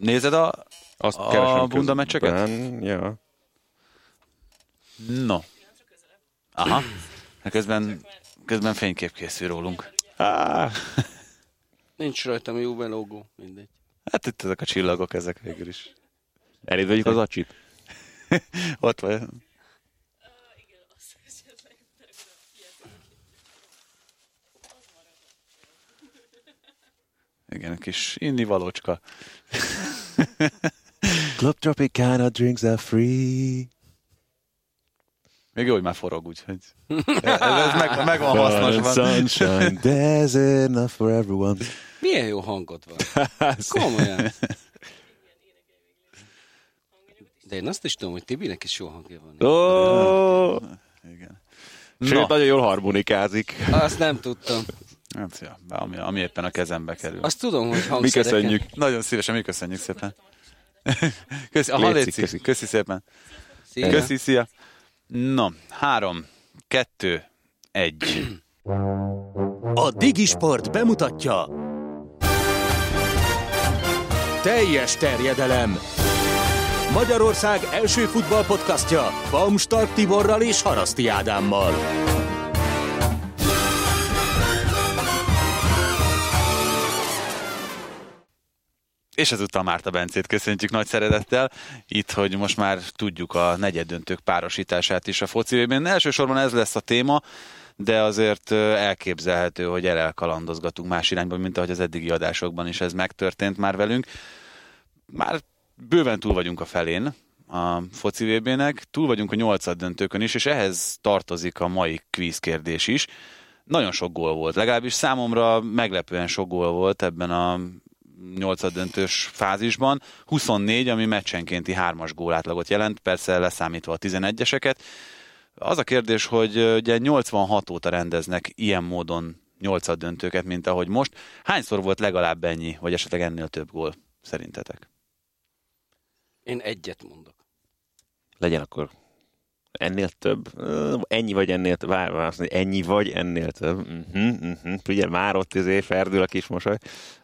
Nézed a, Azt a bunda meccseket? közben. Ja. No. Aha. Hát Közben, közben fénykép készül rólunk. Ah, Nincs rajtam Juve logó, mindegy. Hát itt ezek a csillagok, ezek végül is. eléd vegyük az acsit. Ott vagy. Igen, egy kis inni valócska. Club Tropicana drinks are free. Még jó, hogy már forog, úgyhogy ez, meg, meg van hasznosban. Sunshine, there's enough for everyone. Milyen jó hangod van. Komolyan. De én azt is tudom, hogy Tibinek is jó hangja van. Ó, Igen. sőt, Na, nagyon jól harmonikázik. Azt nem tudtam. Hát, ja, ami, ami éppen a kezembe kerül. Azt tudom, hogy Mi hangszereken... köszönjük. Nagyon szívesen, mi köszönjük szépen. Köszi, aha, Léci, Léci, köszi. köszi szépen. Szia. Köszi, szia. No, három, kettő, egy. A Digisport bemutatja Teljes terjedelem Magyarország első futballpodcastja Baumstark Tiborral és Haraszti Ádámmal. És ezúttal Márta Bencét köszöntjük nagy szeretettel. Itt, hogy most már tudjuk a negyeddöntők párosítását is a foci vb Elsősorban ez lesz a téma, de azért elképzelhető, hogy el elkalandozgatunk más irányba, mint ahogy az eddigi adásokban is ez megtörtént már velünk. Már bőven túl vagyunk a felén a foci VB-nek, túl vagyunk a nyolcad döntőkön is, és ehhez tartozik a mai kvíz kérdés is. Nagyon sok gól volt, legalábbis számomra meglepően sok gól volt ebben a nyolcadöntős fázisban. 24, ami meccsenkénti hármas gólátlagot jelent, persze leszámítva a 11-eseket. Az a kérdés, hogy ugye 86 óta rendeznek ilyen módon nyolcadöntőket, mint ahogy most. Hányszor volt legalább ennyi, vagy esetleg ennél több gól szerintetek? Én egyet mondok. Legyen akkor ennél több, ennyi vagy ennél több, vár, azt mondja, ennyi vagy ennél több. Uh-huh, uh-huh. Ugye már ott izé ferdül a kis mosoly.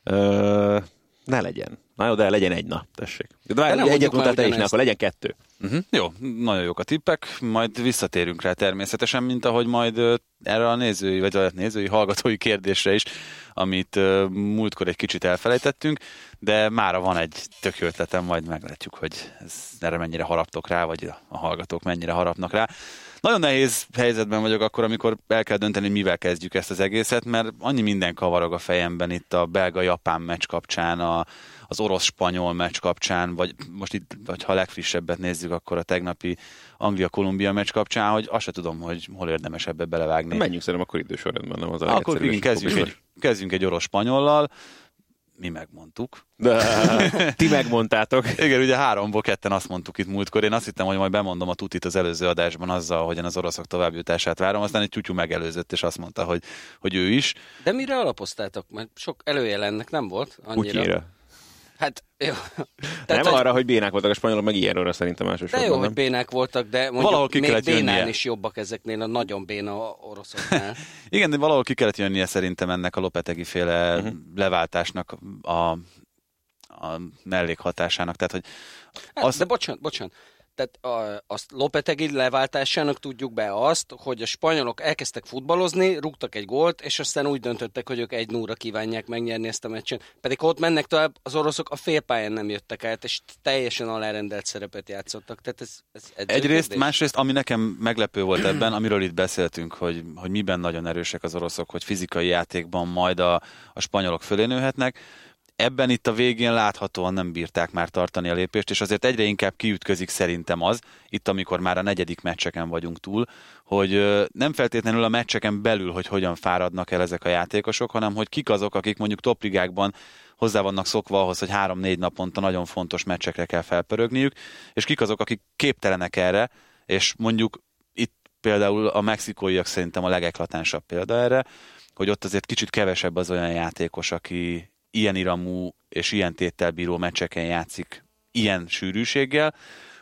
Ö, ne legyen. Na jó, de legyen egy nap, tessék. De várj, nem egyet mondtál te is, ne, akkor legyen kettő. Uh-huh. Jó, nagyon jók a tippek, majd visszatérünk rá természetesen, mint ahogy majd ö, erre a nézői, vagy a nézői, hallgatói kérdésre is, amit ö, múltkor egy kicsit elfelejtettünk, de mára van egy tök ötletem, majd meglátjuk, hogy ez, erre mennyire haraptok rá, vagy a hallgatók mennyire harapnak rá. Nagyon nehéz helyzetben vagyok akkor, amikor el kell dönteni, mivel kezdjük ezt az egészet, mert annyi minden kavarog a fejemben itt a belga-japán meccs kapcsán, a, az orosz-spanyol meccs kapcsán, vagy most itt, vagy ha a legfrissebbet nézzük, akkor a tegnapi Anglia-Kolumbia meccs kapcsán, hogy azt se tudom, hogy hol érdemes ebbe belevágni. Menjünk szerintem akkor idősorrendben, nem az a Akkor igen, kezdjünk egy, kezdjünk egy orosz-spanyollal. Mi megmondtuk. De, ti megmondtátok. Igen, ugye háromból ketten azt mondtuk itt múltkor. Én azt hittem, hogy majd bemondom a tutit az előző adásban azzal, hogyan az oroszok továbbjutását várom. Aztán egy tyútyú megelőzött, és azt mondta, hogy, hogy ő is. De mire alapoztátok? Mert sok előjelennek nem volt annyira. Kutyira. Hát jó. Nem hogy- arra, hogy bénák voltak a spanyolok, meg ilyenről szerintem De elsősorban. jó, hogy nem? bénák voltak, de Valahol mondjuk ki még bénán jönnie. is jobbak ezeknél a nagyon béna oroszoknál. Igen, de valahol ki kellett jönnie szerintem ennek a Lopetegi féle uh-huh. leváltásnak a, a mellékhatásának. Tehát, hogy Hát, Azt- De bocsánat, bocsánat. Tehát a, azt Lopetegi leváltásának tudjuk be azt, hogy a spanyolok elkezdtek futballozni, rúgtak egy gólt, és aztán úgy döntöttek, hogy ők egy núra kívánják megnyerni ezt a meccset. Pedig ott mennek tovább, az oroszok a félpályán nem jöttek át, és teljesen alárendelt szerepet játszottak. Tehát ez, ez Egyrészt, másrészt, ami nekem meglepő volt ebben, amiről itt beszéltünk, hogy, hogy miben nagyon erősek az oroszok, hogy fizikai játékban majd a, a spanyolok fölé nőhetnek. Ebben itt a végén láthatóan nem bírták már tartani a lépést, és azért egyre inkább kiütközik szerintem az, itt amikor már a negyedik meccseken vagyunk túl, hogy nem feltétlenül a meccseken belül, hogy hogyan fáradnak el ezek a játékosok, hanem hogy kik azok, akik mondjuk topligákban hozzá vannak szokva ahhoz, hogy három-négy naponta nagyon fontos meccsekre kell felpörögniük, és kik azok, akik képtelenek erre, és mondjuk itt például a mexikóiak szerintem a legeklatánsabb példa erre, hogy ott azért kicsit kevesebb az olyan játékos, aki ilyen iramú és ilyen téttel bíró meccseken játszik ilyen sűrűséggel,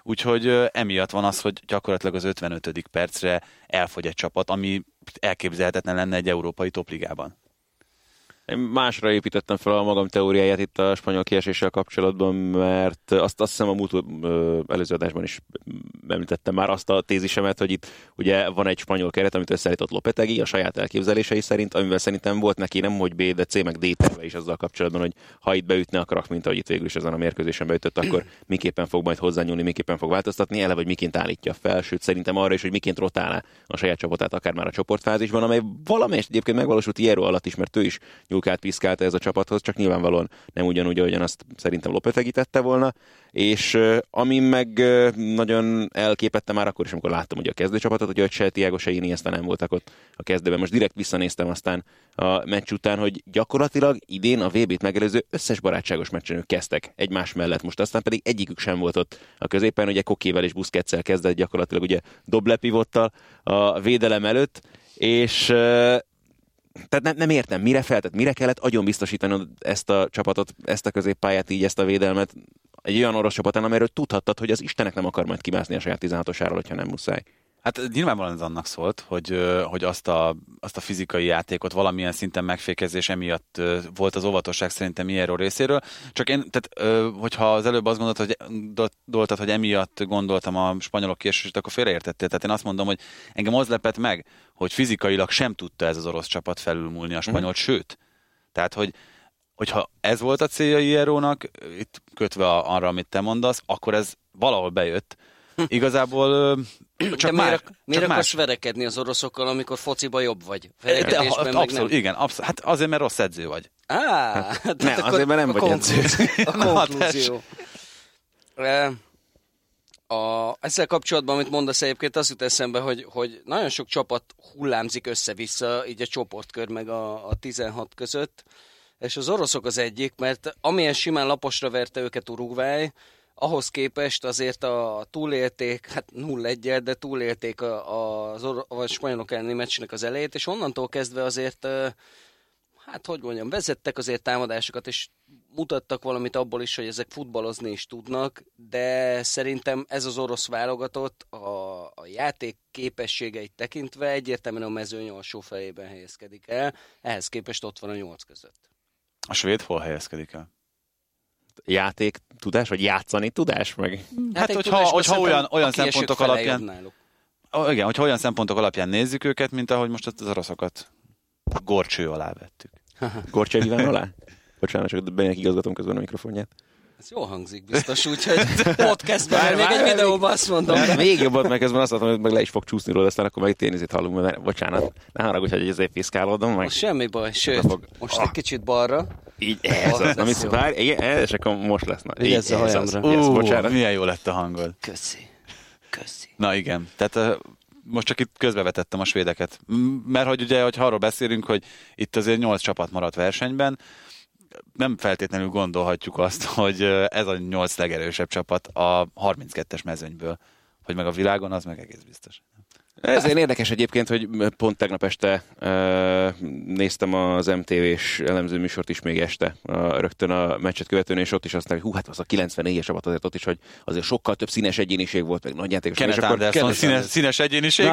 úgyhogy emiatt van az, hogy gyakorlatilag az 55. percre elfogy egy csapat, ami elképzelhetetlen lenne egy európai topligában. Én másra építettem fel a magam teóriáját itt a spanyol kieséssel kapcsolatban, mert azt, azt hiszem a múlt előző adásban is említettem már azt a tézisemet, hogy itt ugye van egy spanyol keret, amit összeállított Lopetegi a saját elképzelései szerint, amivel szerintem volt neki nem hogy B, de C meg D terve is azzal kapcsolatban, hogy ha itt beütne a krak, mint ahogy itt végül is ezen a mérkőzésen beütött, akkor miképpen fog majd hozzányúlni, miképpen fog változtatni, ele vagy miként állítja fel, sőt szerintem arra is, hogy miként rotálná a saját csapatát, akár már a csoportfázisban, amely valamelyest egyébként megvalósult Iero alatt is, mert ő is nyúlkált, piszkálta ez a csapathoz, csak nyilvánvalóan nem ugyanúgy, ahogyan azt szerintem Lopetegi tette volna. És ami meg nagyon elképette már akkor is, amikor láttam hogy a kezdőcsapatot, hogy se Tiago, se Iniesta nem voltak ott a kezdőben. Most direkt visszanéztem aztán a meccs után, hogy gyakorlatilag idén a VB-t megelőző összes barátságos meccsen ők kezdtek egymás mellett. Most aztán pedig egyikük sem volt ott a középen, ugye Kokével és Busquetsel kezdett gyakorlatilag ugye doblepivottal a védelem előtt, és tehát nem, nem értem, mire feltett, mire kellett agyon biztosítani ezt a csapatot, ezt a középpályát, így ezt a védelmet egy olyan orosz csapatán, amelyről tudhattad, hogy az Istenek nem akar majd kimászni a saját 16-osáról, hogyha nem muszáj. Hát nyilvánvalóan ez annak szólt, hogy, hogy azt, a, azt a fizikai játékot valamilyen szinten megfékezés emiatt volt az óvatosság szerintem ilyenről részéről. Csak én, tehát hogyha az előbb azt gondoltad, hogy, doltad, hogy emiatt gondoltam a spanyolok késősét, akkor félreértettél. Tehát én azt mondom, hogy engem az lepett meg, hogy fizikailag sem tudta ez az orosz csapat felülmúlni a spanyol, mm. sőt. Tehát, hogy hogyha ez volt a célja Ierónak, itt kötve arra, amit te mondasz, akkor ez valahol bejött, Igazából csak De már, miért, csak miért más. akarsz verekedni az oroszokkal, amikor fociba jobb vagy? De, meg abszolút, nem. igen, abszolút. Hát azért, mert rossz edző vagy. Á, hát ne, azért, mert nem vagy edző. A konklúzió. A, ezzel kapcsolatban, amit mondasz egyébként, az jut eszembe, hogy, hogy nagyon sok csapat hullámzik össze-vissza, így a csoportkör meg a, a 16 között, és az oroszok az egyik, mert amilyen simán laposra verte őket Uruguay, ahhoz képest azért a túlélték, hát 0 1 de túlélték a, a, az or- a spanyolok elleni meccsnek az elejét, és onnantól kezdve azért, hát hogy mondjam, vezettek azért támadásokat, és mutattak valamit abból is, hogy ezek futballozni is tudnak, de szerintem ez az orosz válogatott a, a játék képességeit tekintve egyértelműen a mezőny alsó fejében helyezkedik el, ehhez képest ott van a nyolc között. A svéd hol helyezkedik el? Játék tudás, vagy játszani tudás? Meg... Hát, hogyha, hogyha olyan, olyan szempontok alapján... Igen, hogyha olyan szempontok alapján nézzük őket, mint ahogy most az oroszokat gorcső alá vettük. Gorcső alá? Bocsánat, csak bejönnek igazgatom közben a mikrofonját. Ez jól hangzik biztos, úgyhogy podcastben, még egy videóban azt mondom. Még jobban, meg közben azt mondom, hogy meg le is fog csúszni róla, aztán akkor meg tényleg hallunk, mert bocsánat, ne haragudj, hogy ezért piszkálódom. Meg... Most semmi baj, sőt, fog... most egy kicsit balra. Így, ez az, na mit várj, igen, és akkor most lesz. Na, így, ez a hajamra. Yes, bocsánat. Milyen jó lett a hangod. Köszi. Köszi. Na igen, tehát most csak itt közbevetettem a svédeket. Mert hogy ugye, hogy arról beszélünk, hogy itt azért nyolc csapat maradt versenyben, nem feltétlenül gondolhatjuk azt, hogy ez a nyolc legerősebb csapat a 32-es mezőnyből, hogy meg a világon, az meg egész biztos. Ezért érdekes egyébként, hogy pont tegnap este uh, néztem az MTV-s elemző műsort is még este, uh, rögtön a meccset követően, és ott is azt mondták, hogy hú, hát az a 94-es csapat azért ott is, hogy azért sokkal több színes egyéniség volt, meg nagy játékos. Kenneth Anderson színes, színes egyéniség.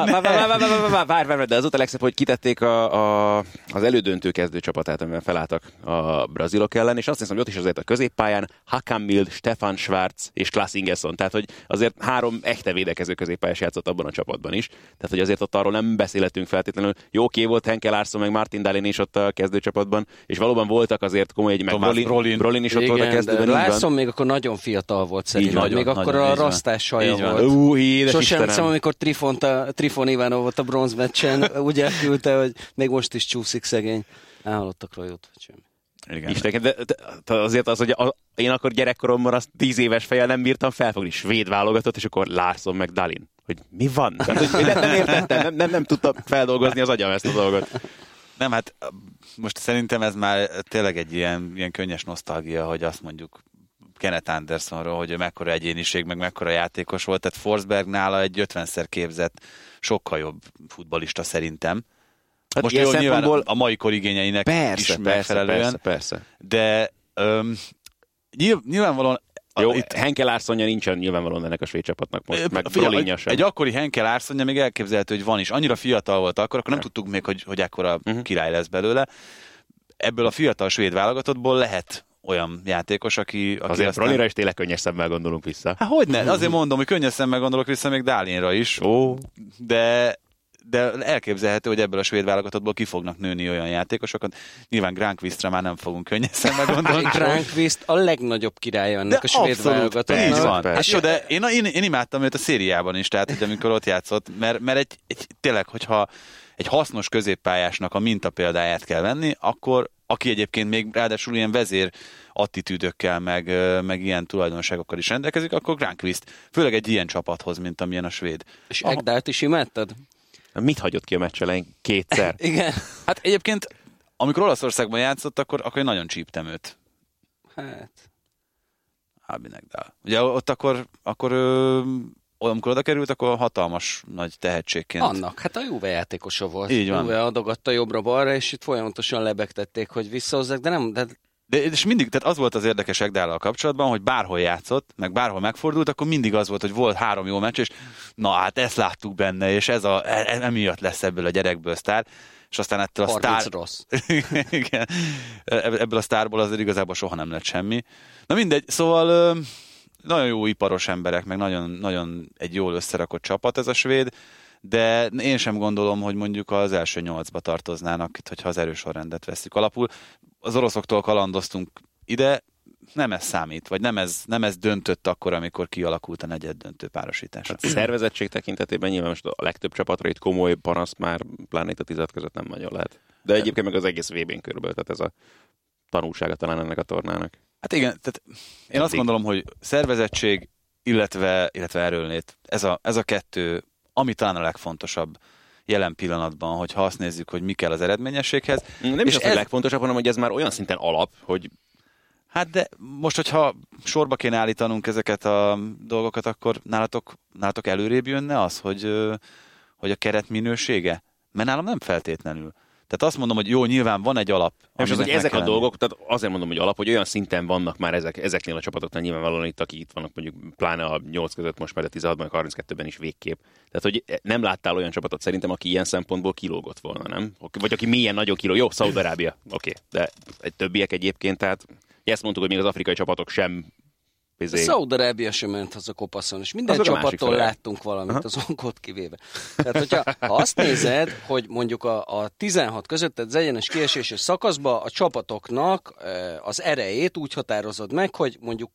Várj, várj, de az a legszebb, hogy kitették a, a, az elődöntő kezdő csapatát, amivel felálltak a brazilok ellen, és azt hiszem, hogy ott is azért a középpályán Hakan Mild, Stefan Schwarz és Klaas Ingesson, tehát hogy azért három echte védekező középpályás játszott abban a csapatban is. Tehát, hogy azért ott arról nem beszélhetünk feltétlenül. Jó ké volt Henkel Larson, meg Martin Dalin is ott a kezdőcsapatban, és valóban voltak azért komoly egy, meg Rolin, Rolin, Rolin is ott Igen, volt a kezdőben. Larson még akkor nagyon fiatal volt szerintem, még nagyon, akkor nagyon, a rasztás saja volt. Ú, Sosem hiszem, amikor Trifon, Trifon Ivánov volt a bronzmeccsen, úgy elküldte, hogy még most is csúszik szegény. Elhallottak rajta, semmi. Igen. Isten, de, de, de, azért az, hogy a, én akkor gyerekkoromban azt tíz éves fejjel nem bírtam felfogni, svéd válogatott, és akkor Larson meg Dalin hogy mi van? Tehát, hogy nem, nem értettem, nem, nem, nem tudtam feldolgozni az agyam ezt a dolgot. Nem, hát most szerintem ez már tényleg egy ilyen, ilyen könnyes nosztalgia, hogy azt mondjuk Kenneth Andersonról, hogy ő mekkora egyéniség, meg mekkora játékos volt. Tehát Forsberg nála egy 50-szer képzett, sokkal jobb futbalista szerintem. Hát Most jó, nyilván a mai kor igényeinek persze, is persze, megfelelően. Persze, persze. De öm, nyilvánvalóan jó, itt Henkel Árszonja nincsen nyilvánvalóan ennek a svéd csapatnak most, meg Figyelj, egy, egy akkori Henkel Árszonja még elképzelhető, hogy van is. Annyira fiatal volt akkor, akkor nem tudtuk még, hogy, hogy ekkora uh-huh. király lesz belőle. ebből a fiatal svéd válogatottból lehet olyan játékos, aki... aki Azért aztán... Ronira is tényleg könnyes szemmel gondolunk vissza. Hát hogy ne? Azért mondom, hogy könnyes szemmel gondolok vissza még Dálinra is, Ó, de de elképzelhető, hogy ebből a svéd válogatottból ki fognak nőni olyan játékosokat. Nyilván Grankvistra már nem fogunk könnyes szemmel gondolni. Grankvist a legnagyobb királya ennek De a svéd abszolút, válogatottnak. így van. Hát jó, de én, én, én, imádtam őt a szériában is, tehát hogy amikor ott játszott, mert, mert egy, egy, tényleg, hogyha egy hasznos középpályásnak a mintapéldáját kell venni, akkor aki egyébként még ráadásul ilyen vezér attitűdökkel, meg, meg ilyen tulajdonságokkal is rendelkezik, akkor Granqvist, főleg egy ilyen csapathoz, mint amilyen a svéd. És Egdált is imádtad? Mit hagyott ki a meccs elején? Kétszer. Igen. Hát egyébként, amikor Olaszországban játszott, akkor, akkor én nagyon csíptem őt. Hát, Albinek Dál. Ugye ott akkor, akkor ö, amikor oda került, akkor hatalmas nagy tehetségként. annak, hát a Juve játékosa volt. Így van. Juve adogatta jobbra-balra, és itt folyamatosan lebegtették, hogy visszahozzák, de nem, de De és mindig, tehát az volt az érdekes Egdállal kapcsolatban, hogy bárhol játszott, meg bárhol megfordult, akkor mindig az volt, hogy volt három jó meccs, és na hát ezt láttuk benne, és ez a, e- e- emiatt lesz ebből a gyerekből sztár, és aztán ettől a 30 sztár... rossz. Igen. Ebből a sztárból azért igazából soha nem lett semmi. Na mindegy, szóval nagyon jó iparos emberek, meg nagyon, nagyon egy jól összerakott csapat ez a svéd, de én sem gondolom, hogy mondjuk az első nyolcba tartoznának, hogyha az erős sorrendet veszük alapul. Az oroszoktól kalandoztunk ide, nem ez számít, vagy nem ez, nem ez döntött akkor, amikor kialakult a negyed döntő párosítás. Hát szervezettség tekintetében nyilván most a legtöbb csapatra itt komoly panaszt már pláne itt a tized között nem nagyon lehet. De egyébként meg az egész VB-n körülbelül, tehát ez a tanulsága talán ennek a tornának. Hát igen, tehát én azt gondolom, hogy szervezettség, illetve, illetve erőlét, ez a, ez a kettő, ami talán a legfontosabb jelen pillanatban, hogyha azt nézzük, hogy mi kell az eredményességhez. Nem És is az, hogy ez- legfontosabb, hanem hogy ez már olyan szinten alap, hogy Hát de most, hogyha sorba kéne állítanunk ezeket a dolgokat, akkor nálatok, nálatok előrébb jönne az, hogy, hogy a keret minősége? Mert nálam nem feltétlenül. Tehát azt mondom, hogy jó, nyilván van egy alap. És az, hogy ezek a dolgok, tehát azért mondom, hogy alap, hogy olyan szinten vannak már ezek, ezeknél a csapatoknál nyilvánvalóan itt, akik itt vannak mondjuk pláne a 8 között, most már a 16-ban, a 32-ben is végképp. Tehát, hogy nem láttál olyan csapatot szerintem, aki ilyen szempontból kilógott volna, nem? Vagy aki milyen nagyon kiló. Jó, Szaudarábia, oké, de egy többiek egyébként, tehát ezt mondtuk, hogy még az afrikai csapatok sem izé, Szaudarábia sem ment haza kopaszon, és minden Azok csapattól láttunk valamit, az onkot kivéve. Tehát, hogyha ha azt nézed, hogy mondjuk a, a 16 között, tehát az egyenes kieséses szakaszban a csapatoknak ö, az erejét úgy határozod meg, hogy mondjuk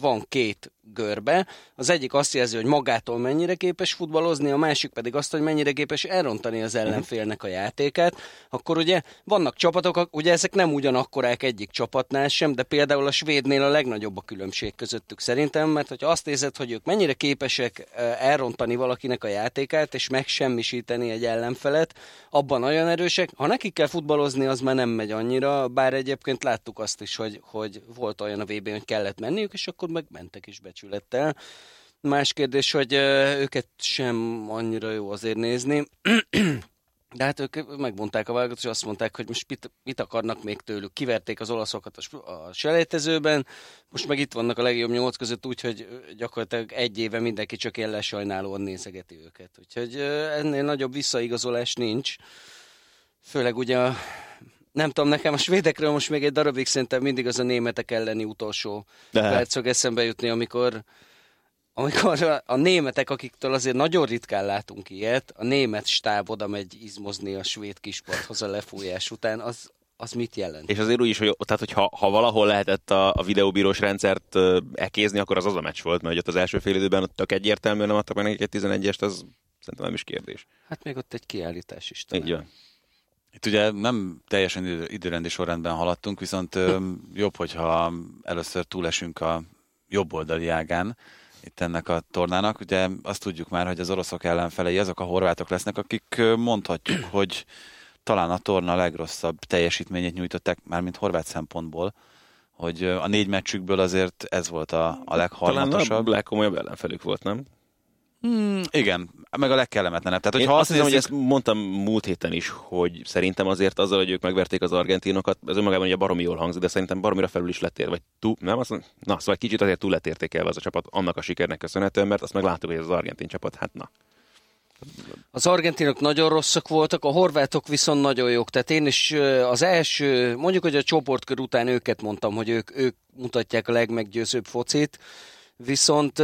van két görbe, az egyik azt jelzi, hogy magától mennyire képes futballozni, a másik pedig azt, hogy mennyire képes elrontani az ellenfélnek a játékát, akkor ugye vannak csapatok, ugye ezek nem ugyanakkorák egyik csapatnál sem, de például a svédnél a legnagyobb a különbség közöttük szerintem, mert hogyha azt nézed, hogy ők mennyire képesek elrontani valakinek a játékát, és megsemmisíteni egy ellenfelet, abban nagyon erősek. Ha nekik kell futballozni, az már nem megy annyira, bár egyébként láttuk azt is, hogy, hogy volt olyan a vb hogy kellett menniük, és akkor meg mentek is becsülettel. Más kérdés, hogy őket sem annyira jó azért nézni. De hát ők megmondták a válogatot, és azt mondták, hogy most mit, mit akarnak még tőlük. Kiverték az olaszokat a, a selejtezőben, most meg itt vannak a legjobb nyolc között, úgyhogy gyakorlatilag egy éve mindenki csak ilyen lesajnálóan nézegeti őket. Úgyhogy ennél nagyobb visszaigazolás nincs. Főleg ugye nem tudom, nekem a svédekről most még egy darabig szerintem mindig az a németek elleni utolsó De. perc fog eszembe jutni, amikor amikor a, a németek, akiktől azért nagyon ritkán látunk ilyet, a német stáb oda megy izmozni a svéd kisparthoz a lefújás után, az, az mit jelent? És azért úgy is, hogy, tehát, hogy ha, ha valahol lehetett a, a videóbírós rendszert ö, ekézni, akkor az az a meccs volt, mert ott az első fél időben ott tök egyértelműen nem adtak meg nekik egy 11-est, az szerintem nem is kérdés. Hát még ott egy kiállítás is talán. Így van. Itt ugye nem teljesen idő, időrendi sorrendben haladtunk, viszont ö, jobb, hogyha először túlesünk a jobb oldali ágán itt ennek a tornának. Ugye azt tudjuk már, hogy az oroszok ellenfelei azok a horvátok lesznek, akik mondhatjuk, hogy talán a torna legrosszabb teljesítményét nyújtották, már mint horvát szempontból, hogy a négy meccsükből azért ez volt a, a Talán legharmatosabb. a legkomolyabb ellenfelük volt, nem? Hmm, igen, meg a legkellemetlenebb. Tehát, Én hogyha azt azt hiszem, hogy ezt mondtam múlt héten is, hogy szerintem azért azzal, hogy ők megverték az argentinokat, ez önmagában ugye baromi jól hangzik, de szerintem baromira felül is lettér, vagy túl, nem? Azt, na, szóval kicsit azért túl lett értékelve az a csapat annak a sikernek köszönhetően, mert azt meg láttuk, hogy ez az argentin csapat, hát na. Az argentinok nagyon rosszak voltak, a horvátok viszont nagyon jók. Tehát én is az első, mondjuk, hogy a csoportkör után őket mondtam, hogy ők, ők mutatják a legmeggyőzőbb focit, viszont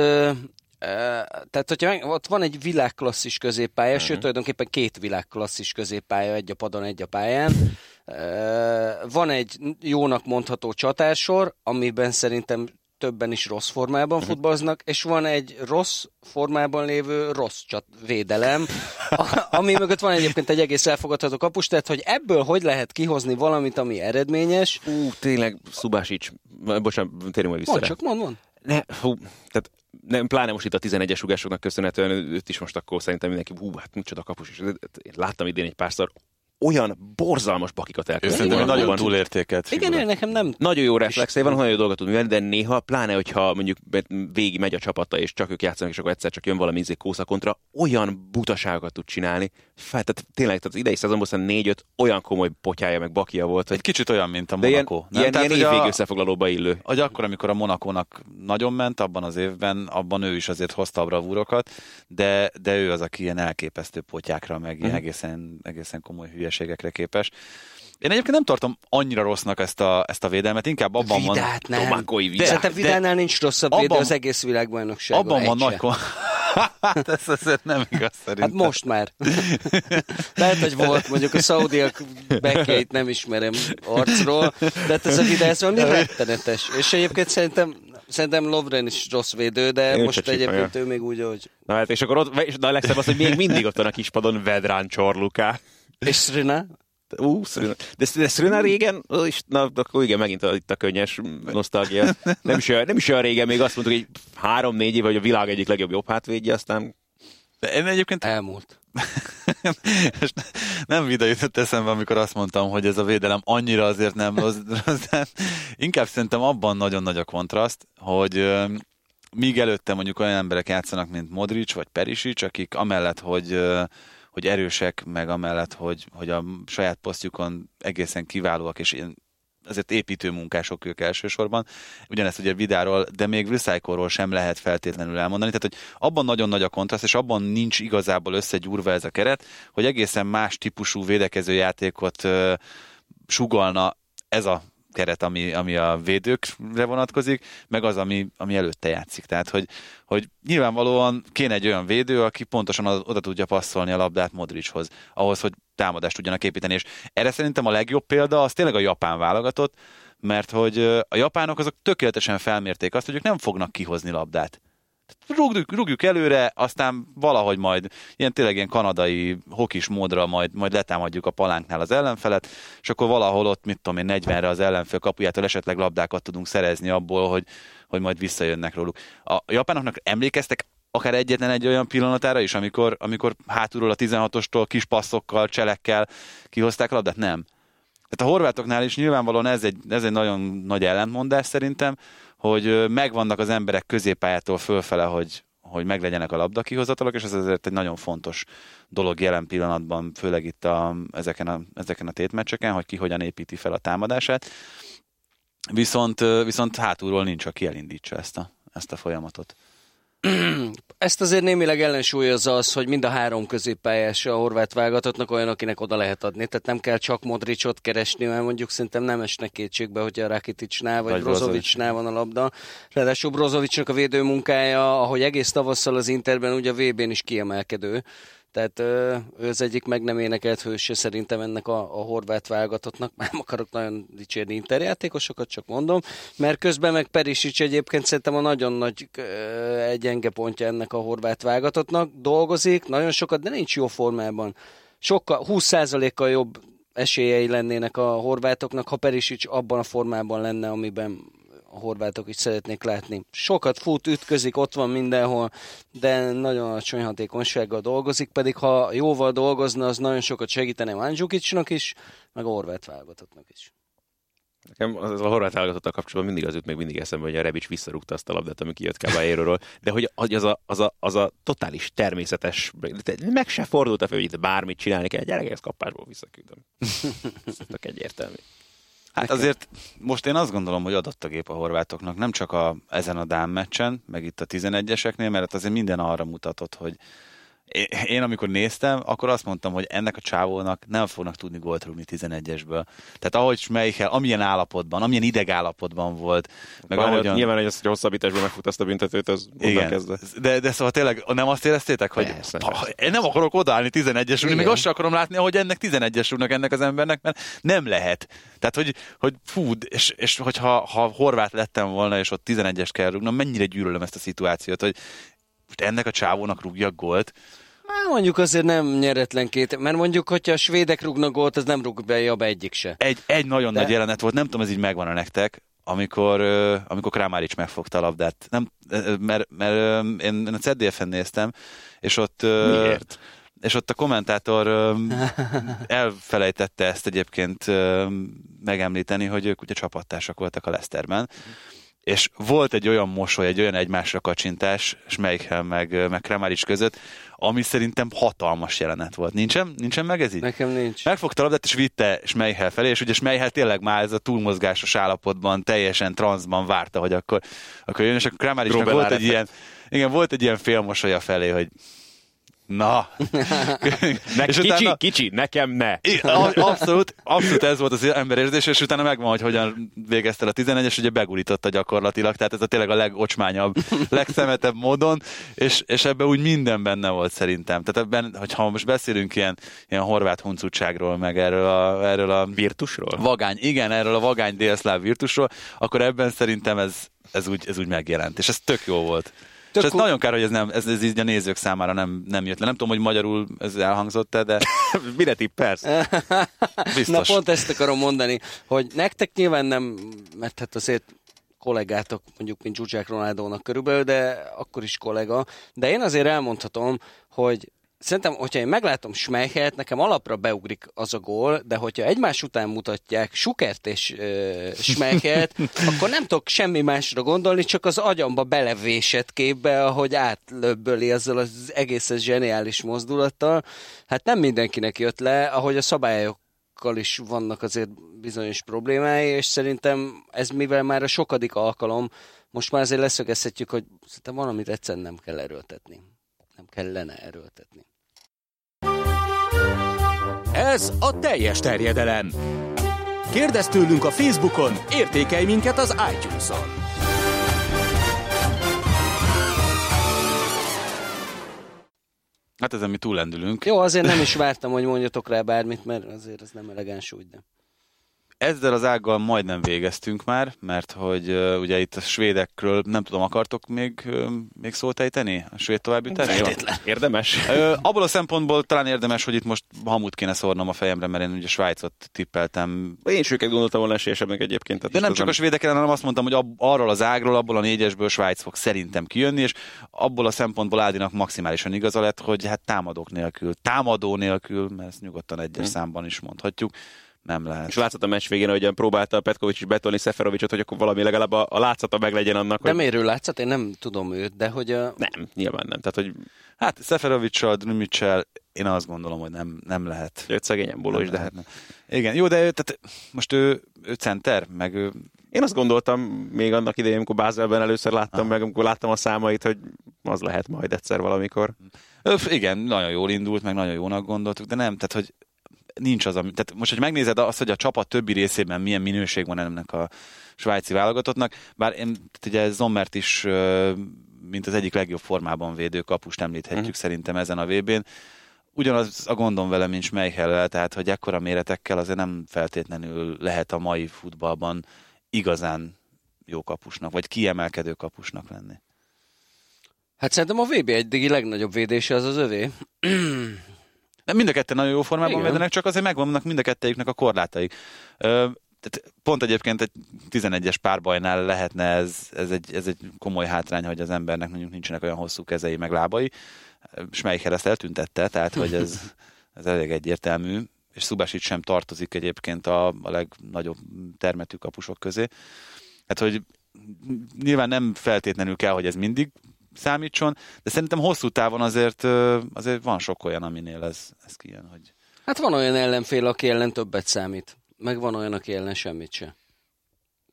tehát, hogyha ott van egy világklasszis középpálya, uh-huh. sőt, tulajdonképpen két világklasszis középpálya, egy a padon, egy a pályán. Van egy jónak mondható csatársor, amiben szerintem többen is rossz formában uh-huh. futballoznak, és van egy rossz formában lévő rossz csat védelem, ami mögött van egyébként egy egész elfogadható kapus, tehát hogy ebből hogy lehet kihozni valamit, ami eredményes. Ú, tényleg, Szubásics, bocsánat, térjünk majd vissza. Mondd csak, mond, mond. Ne, hú, tehát nem, pláne most itt a 11-es ugásoknak köszönhetően őt is most akkor szerintem mindenki, hú, hát micsoda kapus is. Én láttam idén egy párszor, olyan borzalmas bakikat elkezdett. Szerintem nagyon túlértékelt Igen, ő nekem nem... Nagyon jó reflexé van, nagyon jó dolgot tud művelni, de néha, pláne, hogyha mondjuk végig megy a csapata, és csak ők játszanak, és akkor egyszer csak jön valami izé kósza kontra, olyan butaságokat tud csinálni. Fel, tehát tényleg, tehát az idei szezonban szerintem négy-öt olyan komoly potyája, meg bakia volt. Hogy... Egy kicsit olyan, mint a Monaco. De ilyen, nem? ilyen, ilyen évvég összefoglalóba illő. Hogy akkor, amikor a Monakónak nagyon ment abban az évben, abban ő is azért hozta a bravúrokat, de, de ő az, aki ilyen elképesztő potyákra, meg ilyen mm. egészen, egészen komoly hülyeségekre képes. Én egyébként nem tartom annyira rossznak ezt a, ezt a védelmet, inkább abban Vidát van... nem. Vidát. Szerintem Vidánál nincs rosszabb abban, védő az egész világbajnokságon. Abban van nagy... hát ez azért nem igaz szerintem. Hát most már. Lehet, hogy volt, mondjuk a szaudiak bekkeit nem ismerem arcról, de hát ez a videó, ez valami rettenetes. És egyébként szerintem Szerintem Lovren is rossz védő, de Én most egyébként ő még úgy, hogy... Na hát, és akkor ott, és a legszebb az, hogy még mindig ott van a kispadon Vedrán Csorluká. És Srina? Ú, Srina. De, de Srina régen, is, na, akkor igen, megint a, itt a könnyes nosztalgia. Nem is, olyan, nem is olyan régen, még azt mondtuk, hogy három-négy év, hogy a világ egyik legjobb jobb hátvédje, aztán de én egyébként... Elmúlt. nem videó jutott eszembe, amikor azt mondtam, hogy ez a védelem annyira azért nem rossz, de inkább szerintem abban nagyon nagy a kontraszt, hogy míg előtte mondjuk olyan emberek játszanak, mint Modric vagy Perisic, akik amellett, hogy hogy erősek, meg amellett, hogy, hogy a saját posztjukon egészen kiválóak, és ilyen azért építő munkások ők elsősorban. Ugyanezt ugye Vidáról, de még Recycle-ról sem lehet feltétlenül elmondani. Tehát, hogy abban nagyon nagy a kontraszt, és abban nincs igazából összegyúrva ez a keret, hogy egészen más típusú védekező játékot sugalna ez a keret, ami, ami a védőkre vonatkozik, meg az, ami, ami előtte játszik. Tehát, hogy, hogy nyilvánvalóan kéne egy olyan védő, aki pontosan oda tudja passzolni a labdát Modrichoz, ahhoz, hogy támadást tudjanak építeni. És erre szerintem a legjobb példa az tényleg a japán válogatott, mert hogy a japánok azok tökéletesen felmérték azt, hogy ők nem fognak kihozni labdát rúgjuk, rúgjuk előre, aztán valahogy majd ilyen tényleg ilyen kanadai hokis módra majd, majd letámadjuk a palánknál az ellenfelet, és akkor valahol ott, mit tudom én, 40-re az ellenfél kapujától esetleg labdákat tudunk szerezni abból, hogy, hogy majd visszajönnek róluk. A japánoknak emlékeztek akár egyetlen egy olyan pillanatára is, amikor, amikor hátulról a 16-ostól kis passzokkal, cselekkel kihozták a labdát? Nem. Tehát a horvátoknál is nyilvánvalóan ez egy, ez egy nagyon nagy ellentmondás szerintem, hogy megvannak az emberek középpályától fölfele, hogy, hogy meglegyenek a labdakihozatalok, és ez azért egy nagyon fontos dolog jelen pillanatban, főleg itt a, ezeken, a, ezeken a tétmeccseken, hogy ki hogyan építi fel a támadását. Viszont, viszont hátulról nincs, aki elindítsa ezt a, ezt a folyamatot. Ezt azért némileg ellensúlyozza az, hogy mind a három középpályás a horvát válogatottnak olyan, akinek oda lehet adni. Tehát nem kell csak Modricot keresni, mert mondjuk szerintem nem esnek kétségbe, hogy a Rakiticsnál vagy, vagy Brozovicsnál van a labda. Ráadásul Brozovicsnak a védő munkája, ahogy egész tavasszal az Interben, ugye a VB-n is kiemelkedő. Tehát ő az egyik meg nem énekelt hőse szerintem ennek a, a horvát válogatottnak. Nem akarok nagyon dicsérni interjátékosokat, csak mondom. Mert közben meg Perisic egyébként szerintem a nagyon nagy egy pontja ennek a horvát válogatottnak. Dolgozik, nagyon sokat, de nincs jó formában. Sokkal, 20%-kal jobb esélyei lennének a horvátoknak, ha Perisic abban a formában lenne, amiben a horvátok is szeretnék látni. Sokat fut, ütközik, ott van mindenhol, de nagyon alacsony hatékonysággal dolgozik, pedig ha jóval dolgozna, az nagyon sokat segítene Mandzukicsnak is, meg a horvát válogatottnak is. Nekem az a horvát válogatottal kapcsolatban mindig az jut még mindig eszembe, hogy a Rebic visszarúgta azt a labdát, ami kijött Caballero-ról, de hogy az a, az, a, az a totális természetes, meg se fordult a fel, hogy itt bármit csinálni kell, gyerek, ezt kapásból visszaküldöm. Ez egyértelmű. Hát Nekem. azért most én azt gondolom, hogy adott a gép a horvátoknak, nem csak a, ezen a Dán meccsen, meg itt a 11-eseknél, mert azért minden arra mutatott, hogy Én, amikor néztem, akkor azt mondtam, hogy ennek a csávónak nem fognak tudni gólt rúgni 11-esből. Tehát ahogy Schmeichel, amilyen állapotban, amilyen ideg állapotban volt. Meg Bár ahogyan... Nyilván, hogy hogy hosszabbításban megfut azt a büntetőt, az Igen. kezdve. De, de szóval tényleg nem azt éreztétek, hogy Persze, persze. én nem akarok odaállni 11-es rúgni, még azt sem akarom látni, hogy ennek 11-es rúgnak ennek az embernek, mert nem lehet. Tehát, hogy, hogy fú, és, és hogyha ha horvát lettem volna, és ott 11-es kell rúgnom, mennyire gyűlölöm ezt a szituációt, hogy most ennek a csávónak rúgjak gólt. Hát mondjuk azért nem nyeretlen két, mert mondjuk, hogyha a svédek rúgnak gólt, az nem rúg be jobb egyik se. Egy, egy nagyon De- nagy jelenet volt, nem tudom, ez így megvan a nektek, amikor, ö, amikor Kramaric megfogta a labdát. Nem, ö, mert, mert ö, én, én a CDF-en néztem, és ott... ö, Miért? És ott a kommentátor ö, elfelejtette ezt egyébként ö, megemlíteni, hogy ők ugye csapattársak voltak a Leicesterben. És volt egy olyan mosoly, egy olyan egymásra kacsintás Schmeichel meg, ö, meg Kramaric között, ami szerintem hatalmas jelenet volt. Nincsen, nincsen meg ez így? Nekem nincs. Megfogta a labdát, és vitte Schmeichel felé, és ugye Schmeichel tényleg már ez a túlmozgásos állapotban, teljesen transzban várta, hogy akkor, akkor jön, és akkor Robben volt egy ilyen, igen, volt egy ilyen félmosolya felé, hogy na. Ne, és kicsi, utána, kicsi, nekem ne. Abszolút, abszolút ez volt az emberérzés, és utána megvan, hogy hogyan végezte a 11-es, ugye begurította gyakorlatilag, tehát ez a tényleg a legocsmányabb, legszemetebb módon, és, és ebben úgy minden benne volt szerintem. Tehát ebben, hogyha most beszélünk ilyen, ilyen horvát huncutságról, meg erről a, erről a Virtusról? vagány, igen, erről a vagány délszláv virtusról, akkor ebben szerintem ez, ez, úgy, ez úgy megjelent, és ez tök jó volt. És ez nagyon kár, hogy ez, nem, ez, ez így a nézők számára nem, nem jött le. Nem tudom, hogy magyarul ez elhangzott-e, de Mire tippelsz? biztos. Na pont ezt akarom mondani, hogy nektek nyilván nem, mert hát azért kollégátok, mondjuk, mint Zsuzsák Ronaldónak körülbelül, de akkor is kollega. De én azért elmondhatom, hogy Szerintem, hogyha én meglátom Schmeichelt, nekem alapra beugrik az a gól, de hogyha egymás után mutatják Sukert és uh, Schmeichelt, akkor nem tudok semmi másra gondolni, csak az agyamba belevésett képbe, ahogy átlöbböli azzal az egészen zseniális mozdulattal. Hát nem mindenkinek jött le, ahogy a szabályok is vannak azért bizonyos problémái, és szerintem ez mivel már a sokadik alkalom, most már azért leszögezhetjük, hogy szerintem valamit egyszerűen nem kell erőltetni. Nem kellene erőltetni. Ez a teljes terjedelem. Kérdezz tőlünk a Facebookon, értékelj minket az iTunes-on. Hát ezen mi túllendülünk. Jó, azért nem is vártam, hogy mondjatok rá bármit, mert azért ez nem elegáns úgy, de... Ezzel az ággal majdnem végeztünk már, mert hogy uh, ugye itt a svédekről nem tudom, akartok még, uh, még szót ejteni? A svéd továbbjutásról? Érdemes? Ö, abból a szempontból talán érdemes, hogy itt most hamut kéne szórnom a fejemre, mert én ugye Svájcot tippeltem. Én is őket gondoltam volna esélyesebbnek egyébként. tehát De nem csak a az svédekre, hanem azt mondtam, hogy ab, arról az ágról, abból a négyesből Svájc fog szerintem kijönni, és abból a szempontból Ádinak maximálisan igaza lett, hogy hát támadók nélkül, támadó nélkül, mert ezt nyugodtan egyes számban is mondhatjuk, nem lehet. És látszott a meccs végén, hogy próbálta Petkovics is betolni Szeferovicsot, hogy akkor valami legalább a, a látszata meg legyen annak, De hogy... miért ő látszat? Én nem tudom őt, de hogy a... Nem, nyilván nem. Tehát, hogy Hát Szeferovicsal, Drumicsel én azt gondolom, hogy nem, nem lehet. őt szegényen boló is, de hát... lehet. Igen, jó, de ő, tehát most ő, ő center, meg ő Én azt gondoltam még annak idején, amikor Bázelben először láttam Ah. meg, amikor láttam a számait, hogy az lehet majd egyszer valamikor. Ö, igen, nagyon jól indult, meg nagyon jónak gondoltuk, de nem, tehát hogy nincs az, ami, tehát most, hogy megnézed azt, hogy a csapat többi részében milyen minőség van ennek a svájci válogatottnak, bár én, tehát ugye Zommert is, mint az egyik legjobb formában védő kapust említhetjük Mhm. szerintem ezen a VB-n. Ugyanaz a gondom vele, mint Schmeichel, tehát hogy ekkora méretekkel azért nem feltétlenül lehet a mai futballban igazán jó kapusnak, vagy kiemelkedő kapusnak lenni. Hát szerintem a VB eddigi legnagyobb védése az az övé. Nem, mind a ketten nagyon jó formában Igen. védenek, csak azért megvannak mind a kettejüknek a korlátaik. Ö, tehát pont egyébként egy 11-es párbajnál lehetne ez, ez, egy, ez egy komoly hátrány, hogy az embernek mondjuk nincsenek olyan hosszú kezei meg lábai. Schmeichel ezt eltüntette, tehát hogy ez, ez elég egyértelmű, és Szubásit sem tartozik egyébként a, a legnagyobb termetű kapusok közé. Hát, hogy nyilván nem feltétlenül kell, hogy ez mindig számítson, de szerintem hosszú távon azért, azért van sok olyan, aminél ez, ez kijön, hogy Hát van olyan ellenfél, aki ellen többet számít. Meg van olyan, aki ellen semmit se.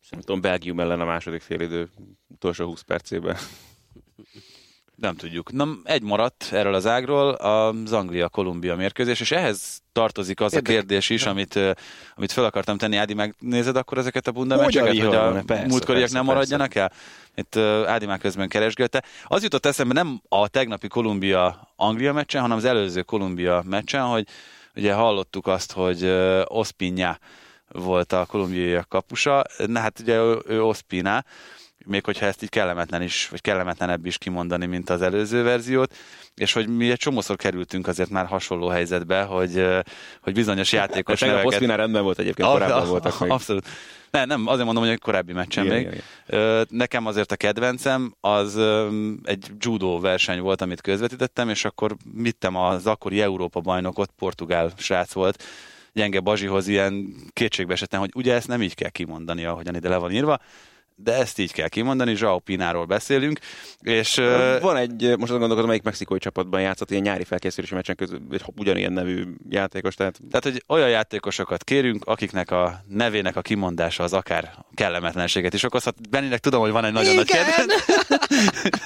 Nem tudom, Belgium ellen a második félidő utolsó 20 percében. Nem tudjuk. Na, egy maradt erről az ágról, az Anglia-Kolumbia mérkőzés, és ehhez tartozik az a kérdés is, amit, amit fel akartam tenni. Ádi, megnézed akkor ezeket a bunda meccseket, hogy a persze, múltkoriak persze, nem maradjanak el? Itt Ádi már közben keresgélte. Az jutott eszembe nem a tegnapi Kolumbia-Anglia meccsen, hanem az előző Kolumbia meccsen, hogy ugye hallottuk azt, hogy Ospinja volt a kolumbiaiak kapusa, na hát ugye ő, ő Ospina, még hogyha ezt így kellemetlen is, vagy kellemetlenebb is kimondani, mint az előző verziót, és hogy mi egy csomószor kerültünk azért már hasonló helyzetbe, hogy, hogy bizonyos játékos Tegnap neveket... Oszpinál rendben volt egyébként, Ah, korábban ah, voltak még. Abszolút. Nem, nem, azért mondom, hogy egy korábbi meccsen Igen, még. igen, Nekem azért a kedvencem az egy judo verseny volt, amit közvetítettem, és akkor vittem az akkori Európa bajnokot, portugál srác volt, gyenge Bazsihoz ilyen kétségbe esetem, hogy ugye ezt nem így kell kimondani, ahogyan ide le van írva, de ezt így kell kimondani, Zsao Pináról beszélünk, és Van egy, most azon gondolkodom, melyik mexikói csapatban játszott, ilyen nyári felkészülési meccsen közül, egy ugyanilyen nevű játékos, tehát Tehát, hogy olyan játékosokat kérünk, akiknek a nevének a kimondása az akár kellemetlenséget is okozhat. Benninek tudom, hogy van egy nagyon nagy Igen. kedvenc.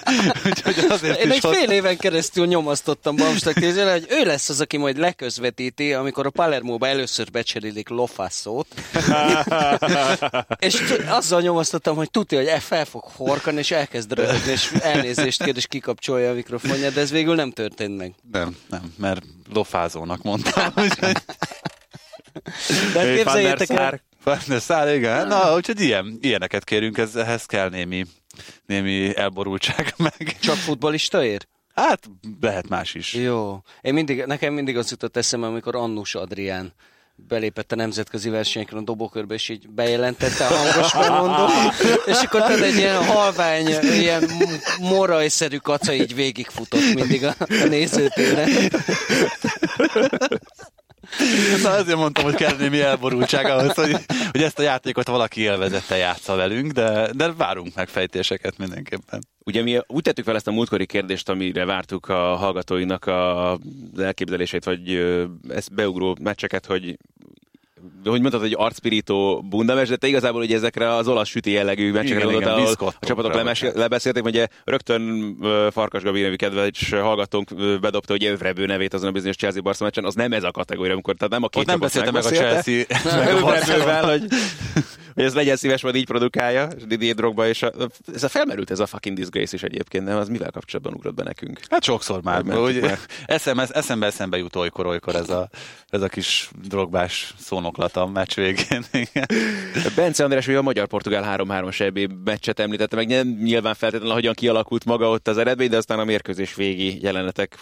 Úgyhogy azért Én is egy hoz... fél éven keresztül nyomasztottam Bamstak kézzel, hogy ő lesz az, aki majd leközvetíti, amikor a Palermóba először becserélik Lofasszót. és azzal nyomasztottam, hogy tudja, hogy e fel fog horkani, és elkezd röhögni, és elnézést kér, és kikapcsolja a mikrofonját, de ez végül nem történt meg. Nem, nem, mert lofázónak mondtam. Úgyhogy... De képzeljétek el, szár, igen. Na, úgyhogy ilyen, ilyeneket kérünk, ez, ehhez kell némi, némi elborultság meg. csak futbolista ér? Hát, lehet más is. Jó. Én mindig, nekem mindig az jutott eszembe, amikor Annus Adrián belépett a nemzetközi versenyekre a dobókörbe, és így bejelentette a hangos bemondó, és akkor tudod, egy ilyen halvány, ilyen morajszerű kaca így végigfutott mindig a, a nézőtéren. Na azért mondtam, hogy kell némi elborultság ahhoz, hogy, hogy ezt a játékot valaki élvezette játsza velünk, de, de várunk megfejtéseket mindenképpen. Ugye mi úgy tettük fel ezt a múltkori kérdést, amire vártuk a hallgatóinak a elképzelését, vagy ezt beugró meccseket, hogy hogy mondtad, hogy arcpirító bundames, de te igazából ugye ezekre az olasz süti jellegű meccsekre gondoltál, ahol a csapatok lemes, lebeszélték, ugye rögtön Farkas Gabi nevű kedves hallgatónk bedobta, hogy Övrebő nevét azon a bizonyos Chelsea Barca meccsen, az nem ez a kategória, amikor tehát nem a két Ott nem beszéltem meg a Chelsea, meg a hogy, hogy ez legyen szíves, majd így produkálja, és Didier Drogba, és a, ez a felmerült ez a fucking disgrace is egyébként, nem? Az mivel kapcsolatban ugrott be nekünk? Hát sokszor már. Mentük Úgy, meg. eszembe, eszembe, eszembe jut olykor, olykor ez a, ez a kis drogbás szónoklat a meccs végén. Bence András, hogy a magyar-portugál 3-3-as EB meccset említette, meg nem nyilván feltétlenül, hogyan kialakult maga ott az eredmény, de aztán a mérkőzés végi jelenetek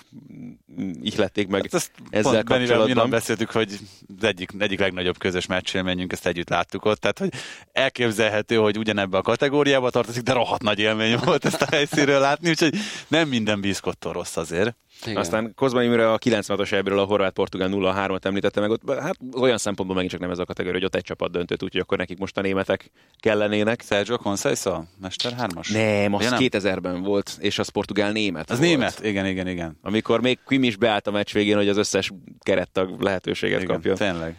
ihlették meg Hát ezt ezzel pont Bennivel minap kapcsolatban. beszéltük, hogy az egyik, egyik legnagyobb közös meccsélményünk, ezt együtt láttuk ott, tehát hogy elképzelhető, hogy ugyanebbe a kategóriába tartozik, de rohadt nagy élmény volt ezt a helyszínről látni, úgyhogy nem minden bízkottól rossz azért. Igen. Aztán Kozma Imre a 96-os ebből a horvát-portugál 0-3-at említette meg, ott, hát olyan szempontból megint csak nem ez a kategória, hogy ott egy csapat döntött, úgyhogy akkor nekik most a németek kellenének. Sergio Conceição, Mester 3-as? Nem, az nem? 2000-ben volt, és az portugál német Az volt. német? Igen, igen, igen. Amikor még Kim is beállt a meccs végén, hogy az összes kerettag lehetőséget igen kapjon. tényleg.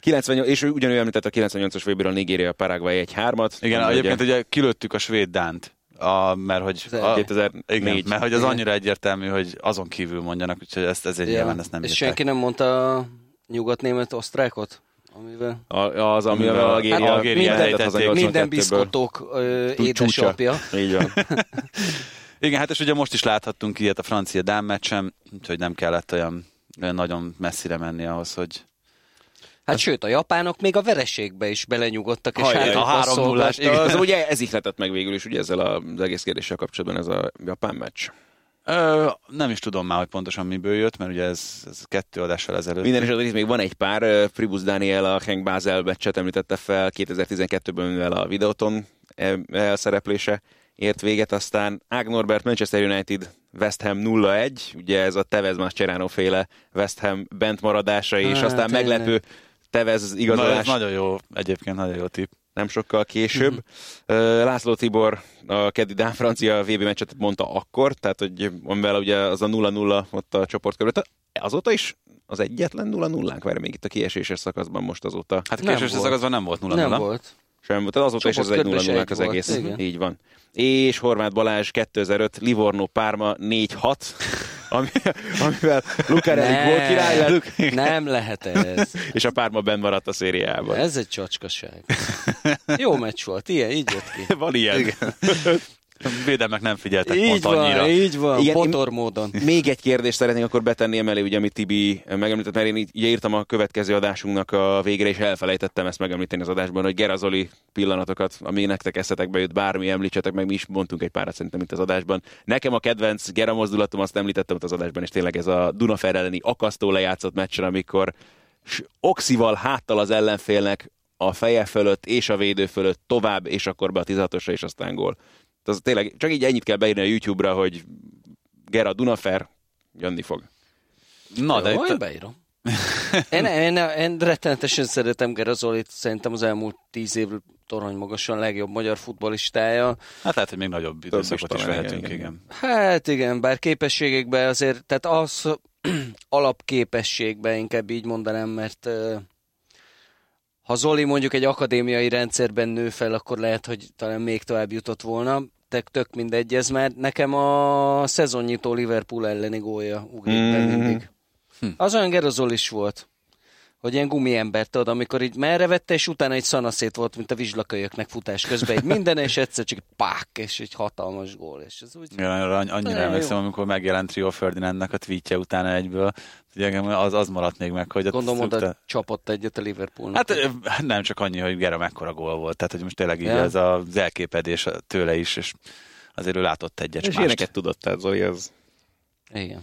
98, és ő ugyanúgy említett a 98-as vb a Nigéria Paraguay egy hármat. Igen, egyébként ugye kilőttük a svéd dánt, a, mert hogy... A, 2004. igen, mert hogy az annyira egyértelmű, hogy azon kívül mondjanak, úgyhogy ezt ezért ja. nyilván ezt nem És írták. senki nem mondta a nyugat-német osztrákot? Amivel... A, az, ami Amivel a Algéria, hát Algéria minden, ejtették. Minden 82-ből. biszkotók ö, Tud- édesapja. Így van. Igen, hát és ugye most is láthattunk ilyet a francia dán meccsen, úgyhogy nem kellett olyan, olyan nagyon messzire menni ahhoz, hogy... Hát sőt, a japánok még a vereségbe is belenyugodtak, és Hajrá, hát a három nullás. Az ugye ez ihletett meg végül is ugye ezzel az egész kérdéssel kapcsolatban ez a japán meccs. Ö, nem is tudom már, hogy pontosan miből jött, mert ugye ez, ez kettő adással ezelőtt. Minden esetre itt még van egy pár. Fribus Daniel a Henk Basel meccset említette fel 2012-ben, mivel a videóton e- elszereplése ért véget, aztán Ág Norbert Manchester United West Ham 0-1, ugye ez a Tevez Mascherano féle West Ham bent maradása, és Hát, aztán tényleg. meglepő Tevez Na, igazolás ez nagyon jó, egyébként nagyon jó tipp. nem sokkal később. Mhm. László Tibor a keddi Dán francia VB meccset mondta akkor, tehát hogy amivel ugye az a 0-0 ott a csoportkörben. Azóta is az egyetlen 0 0 várj még itt a kieséses szakaszban most azóta. Hát volt. szakaszban nem volt 0 Nem 0 volt. Sem, tehát azóta is ez egy Csoportkörben 0 se 0 az egész. igen. Így van. És Horváth Balázs 2005, Livorno Párma 4-6, ami, amivel Lucarelli Nem. gól király lett, Nem lehet ez. és a Párma benn maradt a szériában. Ez egy csacskaság. Jó meccs volt, ilyen, így jött ki. Van ilyen. Igen. Védelmek nem figyeltek Így pont van, annyira. így van, Igen, potor módon. Még egy kérdést szeretnék akkor betenni emelé, ugye, amit Tibi megemlített, mert én így ugye írtam a következő adásunknak a végére, és elfelejtettem ezt megemlíteni az adásban, hogy Gerazoli pillanatokat, ami nektek eszetekbe jut, bármi említsetek meg, mi is mondtunk egy párat szerintem itt az adásban. Nekem a kedvenc Gera mozdulatom, azt említettem ott az adásban, és tényleg ez a Dunafer elleni akasztó lejátszott meccsen, amikor oxival háttal az ellenfélnek a feje fölött és a védő fölött tovább, és akkor be a 16-osra, és aztán gól. Az tényleg, csak így ennyit kell beírni a YouTube-ra, hogy Gera Dunafer, jönni fog. Na, de Jó, én itt, beírom. Én, én, én rettenetesen szeretem Gerazolit, szerintem az elmúlt tíz év torony magasan legjobb magyar futballistája. hát lehet, hogy még nagyobb időszakot is vehetünk, igen, igen. Hát igen, bár képességekben azért, tehát az alapképességben inkább így mondanám, mert ö, ha Zoli mondjuk egy akadémiai rendszerben nő fel, akkor lehet, hogy talán még tovább jutott volna. Tök, tök mindegy, ez már nekem a szezonnyitó Liverpool elleni gólja ugrik Mhm. mindig. Az olyan Gerozol is volt, hogy ilyen gumiember, tudod, amikor így merre vette, és utána egy szanaszét volt, mint a vizslakölyöknek futás közben, egy minden, és egyszer csak pák, és egy hatalmas gól, és ez úgy... Arra anny- annyira Nagyon emlékszem, jó. amikor megjelent Rio Ferdinandnak a tweetje utána egyből. Ugye az, az maradt még meg, hogy Gondolom, oda szükte- csapott egyet a Liverpoolnak. Hát nem csak annyi, hogy Gera mekkora gól volt. Tehát, hogy most tényleg így Ja. ez az elképedés tőle is, és azért ő látott egyet És mást. ilyeneket tudott, tehát Zoli, az Igen.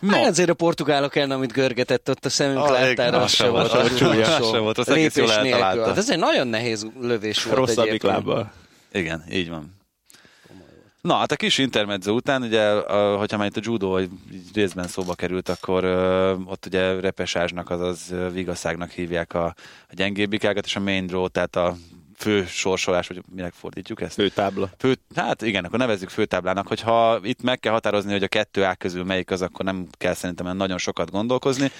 No. Hát azért a portugálok ellen, amit görgetett ott a szemünk Ah, igen, láttára, az az se volt, az az csúnya, az se volt, azt egész jól eltalálta. Hát ez egy nagyon nehéz lövés volt rosszabbik lábbal. Igen, így van. Na, hát a kis intermezzo után, ugye, a- hogyha már itt a judo részben szóba került, akkor ö, ott ugye repesázsnak, azaz vigaszágnak hívják a, a gyengébbikákat, és a main draw, tehát a fő sorsolás, vagy minek fordítjuk ezt? Főtábla. Fő, hát igen, akkor nevezzük főtáblának, hogyha itt meg kell határozni, hogy a kettő A közül melyik az, akkor nem kell szerintem nagyon sokat gondolkozni.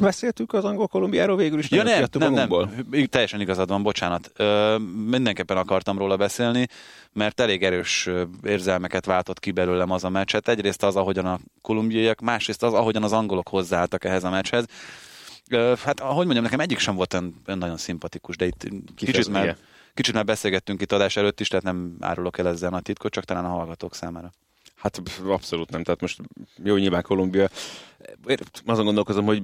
Beszéltük az angol Kolumbiáról végül is, Ja, nem, nem, nem, teljesen igazad van, bocsánat. Ö, mindenképpen akartam róla beszélni, mert elég erős érzelmeket váltott ki belőlem az a meccs. Hát egyrészt az, ahogyan a kolumbiaiak, másrészt az, ahogyan az angolok hozzáálltak ehhez a meccshez. Hát, ahogy mondjam, nekem egyik sem volt olyan, nagyon szimpatikus, de itt kicsit már. Kicsit már beszélgettünk itt adás előtt is, tehát nem árulok el ezzel nagy titkot, csak talán a hallgatók számára. Hát abszolút nem. Tehát most jó, nyilván Kolumbia. Én azon gondolkozom, hogy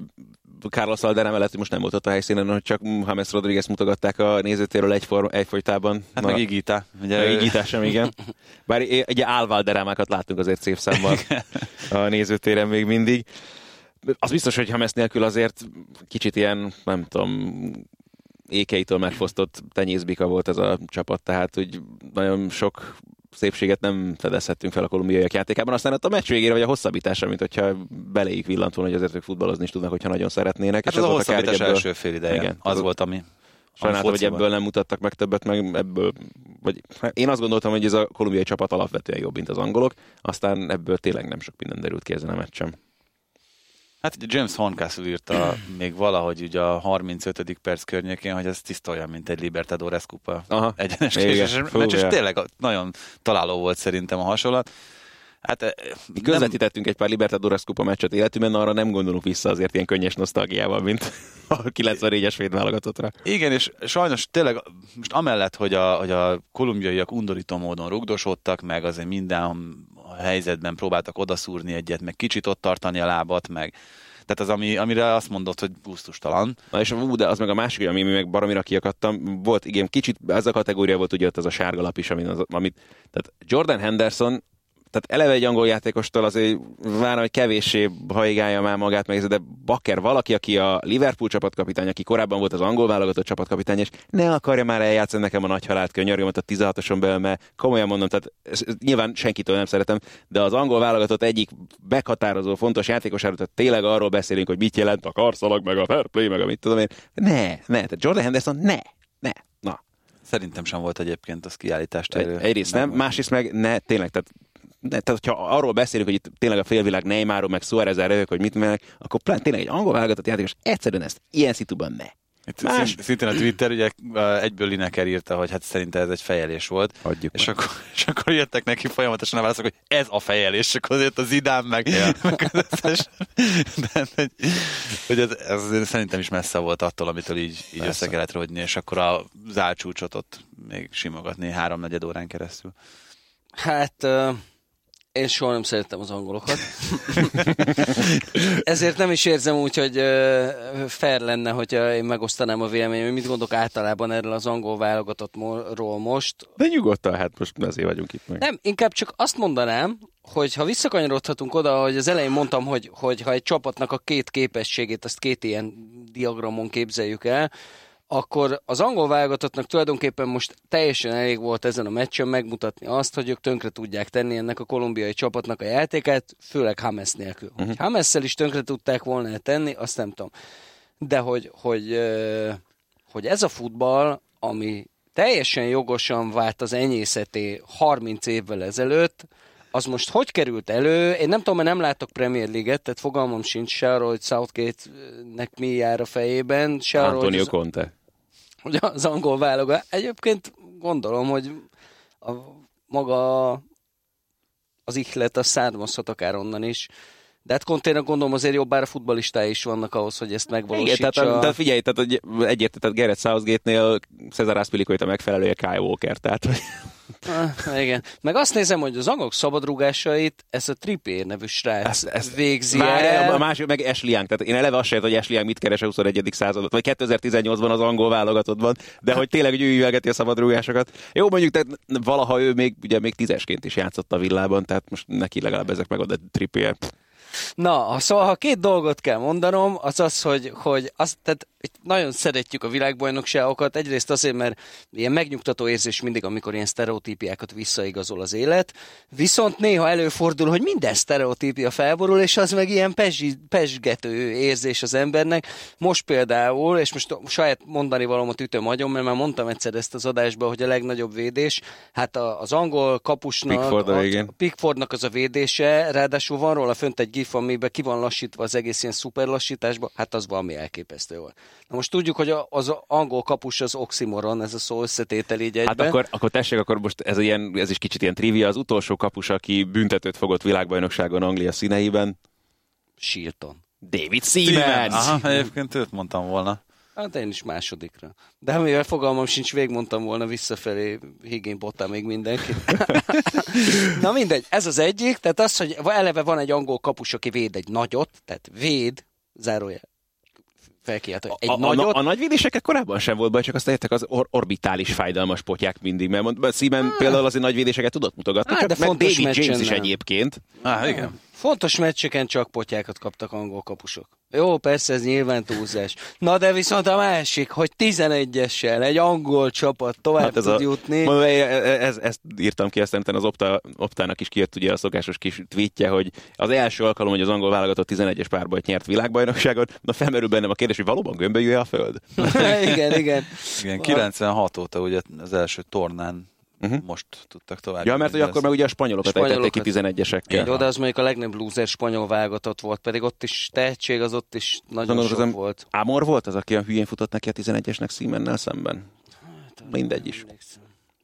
Carlos Aldera mellett most nem ott a helyszínen, hogy csak James Rodriguez mutogatták a nézőtéről egyform, egyfolytában. Hát Na, meg Igita. Ugye, meg ítás sem, igen. Bár ugye álvalderámákat látunk azért szép számmal a nézőtéren még mindig. Az biztos, hogy James nélkül azért kicsit ilyen, nem tudom, ékeitől megfosztott tenyészbika volt ez a csapat, tehát úgy nagyon sok szépséget nem fedezhettünk fel a kolumbiaiak játékában, aztán ott a meccs végére, vagy a hosszabbításra, mint hogyha beléjük villant volna, hogy azért ők futballozni is tudnak, hogyha nagyon szeretnének. Hát és az a kár, hogy hosszabbítás ebből- első fél ideje. Igen, az az- volt, ami... Sajnáltam, hogy ebből nem mutattak meg többet, meg ebből, vagy hát én azt gondoltam, hogy ez a kolumbiai csapat alapvetően jobb, mint az angolok, aztán ebből tényleg nem sok minden derült ki ezen a meccsen. Hát ugye James Horncastle írta még valahogy ugye a 35. perc környékén, hogy ez tiszta olyan, mint egy Libertadores kupa Aha. egyenes késéses meccs, és tényleg nagyon találó volt szerintem a hasonlat. Hát eh, Mi közvetítettünk egy pár Libertadores kupa meccset életünkben, arra nem gondolunk vissza azért ilyen könnyes nosztalgiával, mint a 94-es véd válogatottra. Igen, és sajnos tényleg most amellett, hogy a, hogy a kolumbiaiak undorító módon rugdosodtak, meg azért minden helyzetben próbáltak odaszúrni egyet, meg kicsit ott tartani a lábat, meg tehát az, ami, amire azt mondott, hogy gusztustalan. Na és ú, de az meg a másik, ami még baromira kiakadtam, volt igen, kicsit ez a kategória volt ugye ott az a sárga lap is, amin az, amit, tehát Jordan Henderson tehát eleve egy angol játékostól azért várom, hogy kevéssé haigálja már magát, meg de Bakker valaki, aki a Liverpool csapatkapitány, aki korábban volt az angol válogatott csapatkapitány, és ne akarja már eljátszani nekem a nagy halált könyörgömet a 16-oson belül, mert komolyan mondom, tehát ezt, nyilván senkitől nem szeretem, de az angol válogatott egyik meghatározó fontos játékosáról, tehát tényleg arról beszélünk, hogy mit jelent a karszalag, meg a fair play, meg a mit tudom én. Ne, ne, tehát Jordan Henderson, ne, ne, na. Szerintem sem volt egyébként az kiállítást. Egy, egyrészt nem, másrészt meg ne, tényleg, tehát tehát, hogyha arról beszélünk, hogy itt tényleg a félvilág Neymarról, meg Suarez rövök, hogy mit mennek, akkor plán, tényleg egy angol válogatott játékos egyszerűen ezt ilyen szituban ne. Itt Más. szint- Szintén a Twitter, ugye egyből Lineker írta, hogy hát szerinte ez egy fejelés volt. Hagyjuk És meg. akkor, és akkor jöttek neki folyamatosan a válaszok, hogy ez a fejelés, csak azért a Zidán meg, Ja. meg az összes. De, hogy, hogy ez, ez szerintem is messze volt attól, amitől így, így össze kellett rodni, és akkor a zálcsúcsot ott még simogatni háromnegyed órán keresztül. Hát uh, én soha nem szerettem az angolokat. Ezért nem is érzem úgy, hogy fair lenne, hogyha én megosztanám a véleményem, hogy mit gondolok általában erről az angol válogatottról most. De nyugodtan, hát most ezért vagyunk itt meg. Nem, inkább csak azt mondanám, hogy ha visszakanyarodhatunk oda, hogy az elején mondtam, hogy, hogy ha egy csapatnak a két képességét, azt két ilyen diagramon képzeljük el, akkor az angol válogatottnak tulajdonképpen most teljesen elég volt ezen a meccsen megmutatni azt, hogy ők tönkre tudják tenni ennek a kolumbiai csapatnak a játékát, főleg Hames nélkül. Uh-huh. Hogy Hamessel is tönkre tudták volna tenni, azt nem tudom. De hogy, hogy, hogy ez a futball, ami teljesen jogosan vált az enyészeté 30 évvel ezelőtt, az most hogy került elő? Én nem tudom, mert nem látok Premier League-et, tehát fogalmam sincs se arról, hogy Southgate-nek mi jár a fejében, se arról, Antonio az, Conte. Hogy az angol válogat. Egyébként gondolom, hogy a, maga az ihlet, az származhat akár onnan is. De hát Conténak gondolom azért jobb, bár a futbalistái is vannak ahhoz, hogy ezt Igen, megvalósítsa. tehát, de figyelj, tehát hogy egyértelmű, tehát Gareth Southgate-nél Cesar Aspilicueta megfelelője Kyle Walker, tehát Ah, igen. Meg azt nézem, hogy az angolok szabadrugásait ez a Trippier nevű srác Ezt- ezt- végzi Várjál, el. a másik meg Ashley Young. Tehát én eleve azt sem hogy Ashley Young mit keres a 21. században, vagy 2018-ban az angol válogatottban, de hogy tényleg hogy ő művelgeti a szabadrúgásokat. Jó, mondjuk, tehát valaha ő még, ugye még tízesként is játszott a villában, tehát most neki legalább ezek meg de Trippier. Na, szóval ha két dolgot kell mondanom, az az, hogy, hogy azt, tehát nagyon szeretjük a világbajnokságokat, egyrészt azért, mert ilyen megnyugtató érzés mindig, amikor ilyen sztereotípiákat visszaigazol az élet, viszont néha előfordul, hogy minden sztereotípia felborul, és az meg ilyen pezsi, érzés az embernek. Most például, és most saját mondani valamat ütöm agyon, mert már mondtam egyszer ezt az adásban, hogy a legnagyobb védés, hát az angol kapusnak, Pickford a a Pickfordnak az a védése, ráadásul van róla fönt egy gif, amiben ki van lassítva az egész ilyen szuper lassításba, hát az valami elképesztő volt. Na most tudjuk, hogy az angol kapus az oximoron, ez a szó összetétel így egyben. Hát akkor, akkor tessék, akkor most ez, ilyen, ez is kicsit ilyen trivia. Az utolsó kapus, aki büntetőt fogott világbajnokságon Anglia színeiben, Shilton. David Siemens. Siemens. Aha, egyébként őt mondtam volna. Hát én is másodikra. De mivel fogalmam sincs, végigmondtam volna visszafelé, higén botta még mindenki. Na mindegy, ez az egyik, tehát az, hogy eleve van egy angol kapus, aki véd egy nagyot, tehát véd, zárójel, felkiált, hogy egy a, nagyot, a, a, nagy védésekkel korábban sem volt baj, csak azt értek az or- orbitális fájdalmas potyák mindig, mert mond, Szímen például azért nagy védéseket tudott mutogatni, Á, csak de meg fontos David James is egyébként. Ah, igen. Fontos meccseken csak potyákat kaptak angol kapusok. Jó, persze ez nyilván túlzás. Na de viszont a másik, hogy 11-essel egy angol csapat tovább hát ez tud a, jutni. Mondom, ez, ez, ezt írtam ki, aztán az Opta, Optának is kijött ugye a szokásos kis tweetje, hogy az első alkalom, hogy az angol válogatott 11-es párbajt nyert világbajnokságot, na felmerül bennem a kérdés, hogy valóban gömbölyű a föld? igen, igen. Igen, 96 óta ugye az első tornán Uh-huh. most tudtak tovább. Ja, mert hogy akkor meg ugye a spanyolokat, Spanyolokat. ejtették ki 11-esekkel. Jó, de az mondjuk a legnagyobb loser spanyol válogatott volt, pedig ott is tehetség, az ott is nagyon Gondolom, sok az volt. Ámor volt az, aki a hülyén futott neki a 11-esnek Siemennel szemben? Mindegy is.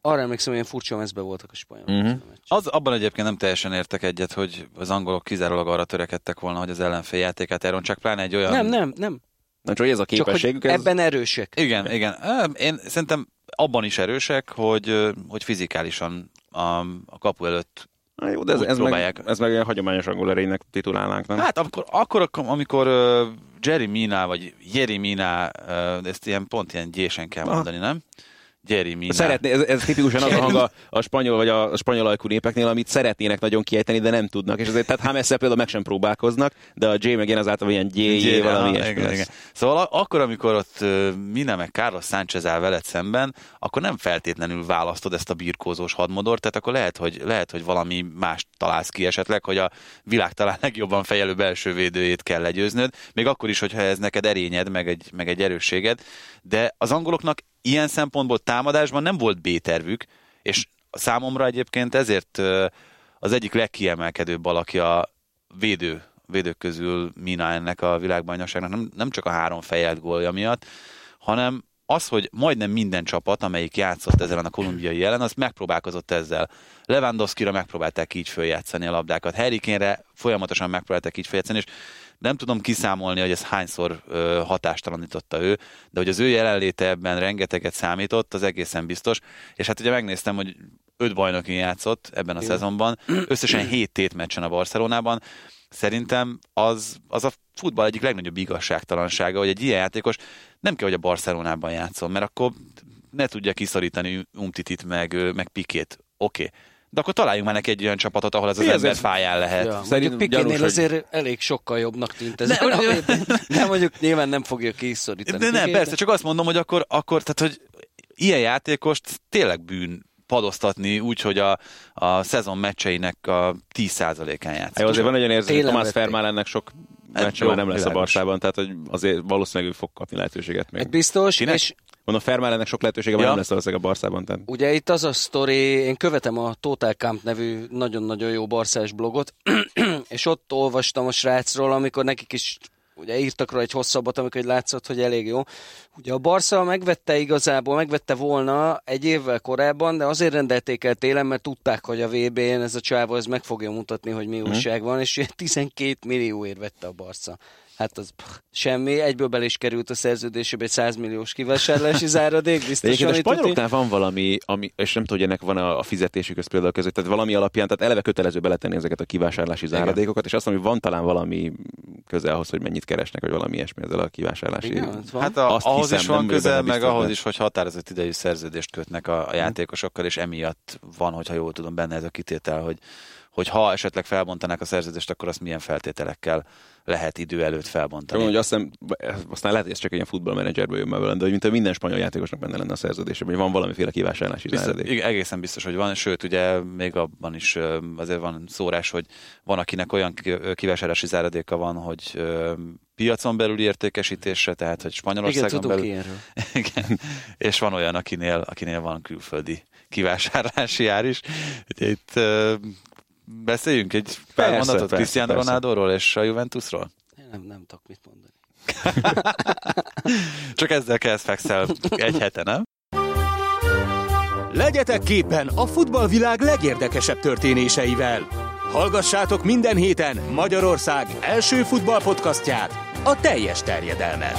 Arra emlékszem, hogy ilyen furcsa mezbe voltak a spanyolok. Mhm. Az abban egyébként nem teljesen értek egyet, hogy az angolok kizárólag arra törekedtek volna, hogy az ellenfél játékát elrontsák, pláne egy olyan... Nem, nem, nem. Nem csak hogy ez a Csak hogy képességük, ez... ebben erősek. Igen, igen. Én szerintem abban is erősek, hogy, hogy fizikálisan a, a kapu előtt Na jó, de ez, ez, meg, ez meg ilyen hagyományos angol erénynek titulálnánk, nem? Hát akkor, akkor amikor uh, Jerry Mina, vagy Jerry Mina, uh, ezt ilyen pont ilyen gyésen kell Aha. mondani, nem? Mina. Szeretné, ez, ez tipikusan az a hang a, a spanyol vagy a, a spanyol ajkú népeknél, amit szeretnének nagyon kiejteni, de nem tudnak. És azért tehát Hamesszel például meg sem próbálkoznak, de a J meg ilyen az általában ilyen J, valami ilyesmi. Szóval akkor, amikor ott uh, Mina meg Carlos Sánchez áll veled szemben, akkor nem feltétlenül választod ezt a birkózós hadmodort, tehát akkor lehet, hogy, lehet, hogy valami mást találsz ki esetleg, hogy a világ talán legjobban fejelő belső védőjét kell legyőznöd, még akkor is, hogyha ez neked erényed, meg egy, meg egy erősséged, de az angoloknak ilyen szempontból támadásban nem volt B-tervük, és számomra egyébként ezért az egyik legkiemelkedőbb alakja védő, védők közül Mina ennek a világbajnokságnak, nem, nem csak a három fejelt gólja miatt, hanem az, hogy majdnem minden csapat, amelyik játszott ezen a kolumbiai jelen, az megpróbálkozott ezzel. Lewandowski-ra megpróbálták így följátszani a labdákat, Harry folyamatosan megpróbálták így följátszani, és nem tudom kiszámolni, hogy ez hányszor ö, hatástalanította ő, de hogy az ő jelenléte ebben rengeteget számított, az egészen biztos. És hát ugye megnéztem, hogy öt bajnokin játszott ebben a Igen. szezonban, összesen hét tétmeccsen a Barcelonában. Szerintem az, az a futball egyik legnagyobb igazságtalansága, hogy egy ilyen játékos nem kell, hogy a Barcelonában játszon, mert akkor ne tudja kiszorítani Umtitit meg, meg Pikét. Oké. Okay de akkor találjunk már neki egy olyan csapatot, ahol ez az ember fáján lehet. Ja, Szerintem Pikénél hogy... azért elég sokkal jobbnak tűnt ez. Nem, nem, nem mondjuk nyilván nem fogja kiszorítani. De nem, Pikét, persze, csak azt mondom, hogy akkor, akkor tehát, hogy ilyen játékost tényleg bűn padoztatni úgy, hogy a, a szezon meccseinek a 10%-án játszik. Jó, azért van egy olyan érzés, hogy Tomás Fermálennek sok meccse már nem lesz a Barszában, tehát hogy azért valószínűleg ő fog kapni lehetőséget még. Biztos, Kinek? és Mondom, Fermálennek sok lehetősége ja. nem lesz valószínűleg a Barszában. Tehát. Ugye itt az a sztori, én követem a Total Camp nevű nagyon-nagyon jó barszás blogot, és ott olvastam a srácról, amikor nekik is ugye írtak rá egy hosszabbat, amikor látszott, hogy elég jó. Ugye a Barca megvette igazából, megvette volna egy évvel korábban, de azért rendelték el télen, mert tudták, hogy a VB-n ez a csávó ez meg fogja mutatni, hogy mi mhm. újság van, és 12 millióért vette a Barca hát az pff, semmi, egyből bele is került a szerződésébe egy 100 milliós kivásárlási záradék, biztos. a spanyoloknál van valami, ami, és nem tudom, hogy ennek van a, a fizetésük például között, tehát valami alapján, tehát eleve kötelező beletenni ezeket a kivásárlási Igen. záradékokat, és azt mondom, hogy van talán valami köze ahhoz, hogy mennyit keresnek, vagy valami ilyesmi ezzel a kivásárlási. Igen, hát a, azt ahhoz hiszem, is van köze, meg ahhoz is, hogy határozott idejű szerződést kötnek a, a játékosokkal, és emiatt van, hogyha jól tudom, benne ez a kitétel, hogy hogy ha esetleg felbontanák a szerződést, akkor azt milyen feltételekkel lehet idő előtt felbontani. Tudom, hogy azt hiszem, aztán lehet, hogy ez csak egy ilyen futballmenedzserből jön belőle, de hogy mint minden spanyol játékosnak benne lenne a szerződésében, hogy van valamiféle kivásárlási biztos, záradék. Egészen biztos, hogy van, sőt, ugye még abban is azért van szórás, hogy van, akinek olyan kivásárlási záradéka van, hogy piacon belüli értékesítésre, tehát hogy Spanyolországon Igen, belül. Igen. És van olyan, akinél, akinél van külföldi kivásárlási ár is. Ugye itt beszéljünk egy pár persze, mondatot Cristiano Ronaldoról és a Juventusról? Én nem, nem tudok mit mondani. Csak ezzel kezd fekszel egy hete, nem? Legyetek képen a futballvilág legérdekesebb történéseivel. Hallgassátok minden héten Magyarország első futballpodcastját, a teljes terjedelmet.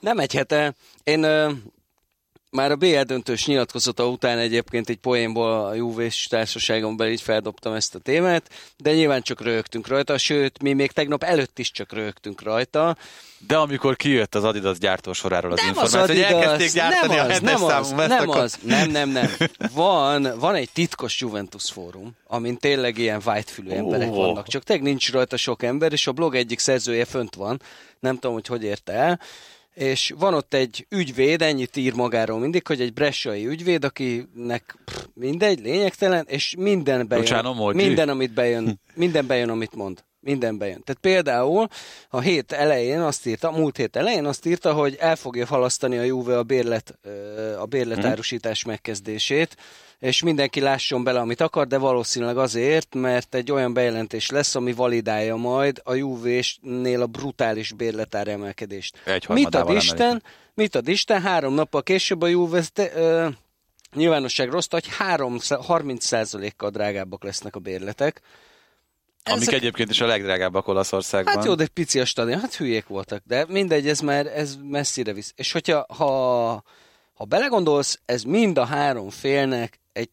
Nem egy hete. Én már a BL döntős nyilatkozata után egyébként egy poénból a Juve-s társaságon belül így feldobtam ezt a témát, de nyilván csak rögtünk rajta, sőt, mi még tegnap előtt is csak rögtünk rajta. De amikor kijött az Adidas gyártósoráról az nem információ, az Adidas, hogy elkezdték gyártani nem az, a nem az, nem az, nem, nem, nem. Van, van egy titkos Juventus fórum, amin tényleg ilyen whitefülű emberek oh. vannak, csak tényleg nincs rajta sok ember, és a blog egyik szerzője fönt van, nem tudom, hogy hogy érte el, és van ott egy ügyvéd, ennyit ír magáról mindig, hogy egy bressai ügyvéd, akinek pff, mindegy, lényegtelen, és minden bejön, Luciano minden, amit bejön, minden bejön, amit mond. Minden bejön. Tehát például a hét elején azt írta, a múlt hét elején azt írta, hogy el fogja halasztani a Juve a bérlet, a bérletárusítás megkezdését, és mindenki lásson bele, amit akar, de valószínűleg azért, mert egy olyan bejelentés lesz, ami validálja majd a Juve-nél a brutális bérletár emelkedést. mit ad Isten? Mit ad Isten? Három nappal később a Juve ö, nyilvánosságra hozta, hogy 3, 30%-kal drágábbak lesznek a bérletek. Amik Ezek... egyébként is a legdrágábbak Olaszországban. Hát jó, de egy pici a stadion, hát hülyék voltak, de mindegy, ez már ez messzire visz. És hogyha ha, ha belegondolsz, ez mind a három félnek egy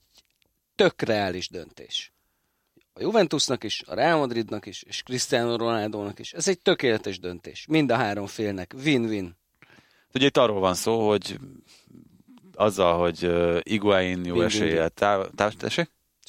tök reális döntés. A Juventusnak is, a Real Madridnak is, és Cristiano Ronaldo-nak is. Ez egy tökéletes döntés. Mind a három félnek. Win-win. Ugye itt arról van szó, hogy azzal, hogy uh, Iguain jó eséllyel táv... táv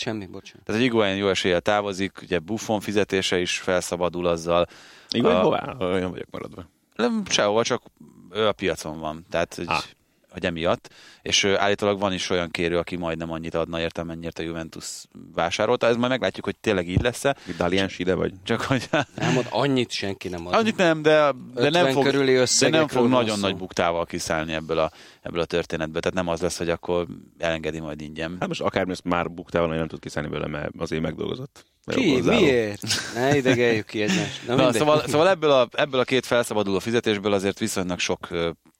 Semmi, bocsánat. Tehát, hogy Iguain jó eséllyel távozik, ugye Buffon fizetése is felszabadul azzal. Iguain uh, hová? Olyan vagyok maradva. Nem, sehova, csak ő a piacon van. Tehát, hogy ah hogy emiatt, és állítólag van is olyan kérő, aki majdnem annyit adna értem, mennyit a Juventus vásárolta. Ez majd meglátjuk, hogy tényleg így lesz-e. Dalians ide vagy? Csak hogy... Nem ad, annyit senki nem ad. Annyit nem, de, de nem fog, de nem fog nagyon nagy buktával kiszállni ebből a ebből a történetből. Tehát nem az lesz, hogy akkor elengedi majd ingyen. Hát most akármi ezt már buktál valami nem tud kiszállni belőle, mert azért megdolgozott. Ki? Miért? Ne idegeljük ki egymást. Na, Na, szóval, szóval ebből, a, ebből a két felszabaduló fizetésből azért viszonylag sok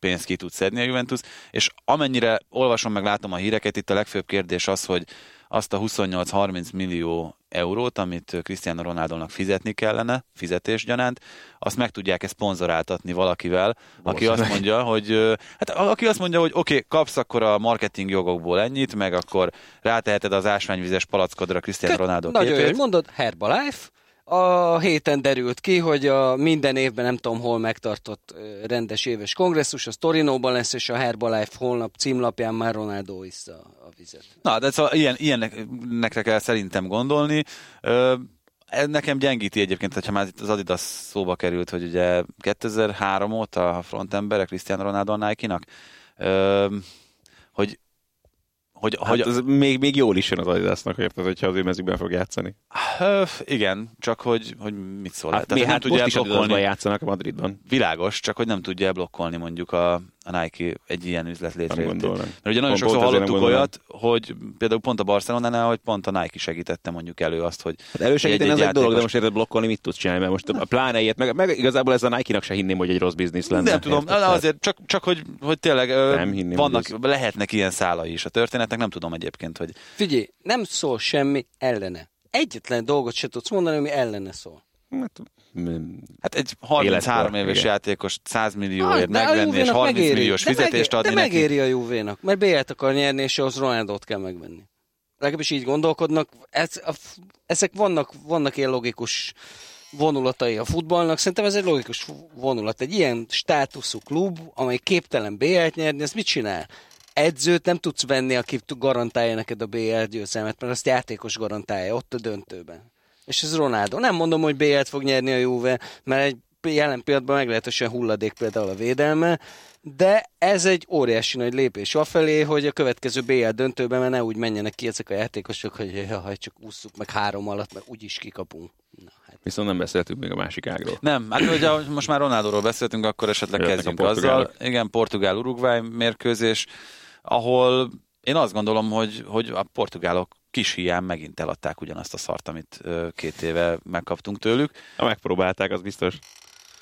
pénzt ki tud szedni a Juventus, és amennyire olvasom meg látom a híreket, itt a legfőbb kérdés az, hogy azt a 28-30 millió eurót, amit Cristiano Ronaldónak fizetni kellene, fizetésgyanánt, azt meg tudják ezt szponzoráltatni valakivel, aki azt mondja, hogy hát aki azt mondja, hogy oké, okay, kapsz akkor a marketing jogokból ennyit, meg akkor ráteheted az ásványvizes palackodra Cristiano Ronaldo Nagyon képét. jó, mondod, Herbalife, a héten derült ki, hogy a minden évben nem tudom hol megtartott rendes éves kongresszus, az Torinóban lesz, és a Herbalife holnap címlapján már Ronaldo iszza a vizet. Na, de szóval ilyen, ilyenekre kell szerintem gondolni. Ez nekem gyengíti egyébként, hogyha már itt az Adidas szóba került, hogy ugye 2003 óta a frontemberek Cristiano Ronaldo a Nike-nak, hogy hogy, hát hogy, ez még, még jól is jön az Adidasnak, érted, hogyha az ő mezőben fog játszani. Öf, igen, csak hogy, hogy mit szól. Hát, mi, hát most is blokkolni. játszanak a Madridban. Világos, csak hogy nem tudja blokkolni mondjuk a, a Nike egy ilyen üzlet létrejöttét. Mert ugye nagyon sokszor hallottuk olyat, hogy például pont a Barcelonánál, hogy pont a Nike segítette mondjuk elő azt, hogy hát elősegíteni egy, egy, egy dolog, de most érted blokkolni mit tudsz csinálni, mert most a pláne ilyet, meg, meg igazából ez a Nike-nak se hinném, hogy egy rossz biznisz lenne. Nem tudom, érted, azért csak, csak hogy, hogy tényleg nem hinném, vannak, hogy lehetnek ilyen szálai is a történetnek, nem tudom egyébként, hogy... Figyelj, nem szól semmi ellene. Egyetlen dolgot se tudsz mondani, ami ellene szól. Hát, Hát egy 33 éves igen. játékos 100 millióért ah, megvenni, és 30 megéri, milliós fizetést adni de neki. megéri a Juvénak, mert B-t akar nyerni, és az Ronaldot kell megvenni. Legalábbis így gondolkodnak. Ez, a, ezek vannak, vannak ilyen logikus vonulatai a futballnak. Szerintem ez egy logikus vonulat. Egy ilyen státuszú klub, amely képtelen BL-t nyerni, ez mit csinál? Edzőt nem tudsz venni, aki garantálja neked a BL győzelmet, mert azt játékos garantálja ott a döntőben és ez Ronaldo. Nem mondom, hogy BL-t fog nyerni a Juve, mert egy jelen pillanatban meglehetősen hulladék például a védelme, de ez egy óriási nagy lépés afelé, hogy a következő BL döntőben már ne úgy menjenek ki ezek a játékosok, hogy jaj, csak ússzuk meg három alatt, mert úgyis kikapunk. Na, hát. Viszont nem beszéltünk még a másik ágról. Nem, hát ugye most már Ronaldóról beszéltünk, akkor esetleg Jöttek kezdjünk azzal. Igen, Portugál-Uruguay mérkőzés, ahol én azt gondolom, hogy, hogy a portugálok kis hiány megint eladták ugyanazt a szart, amit két éve megkaptunk tőlük. Ha megpróbálták, az biztos.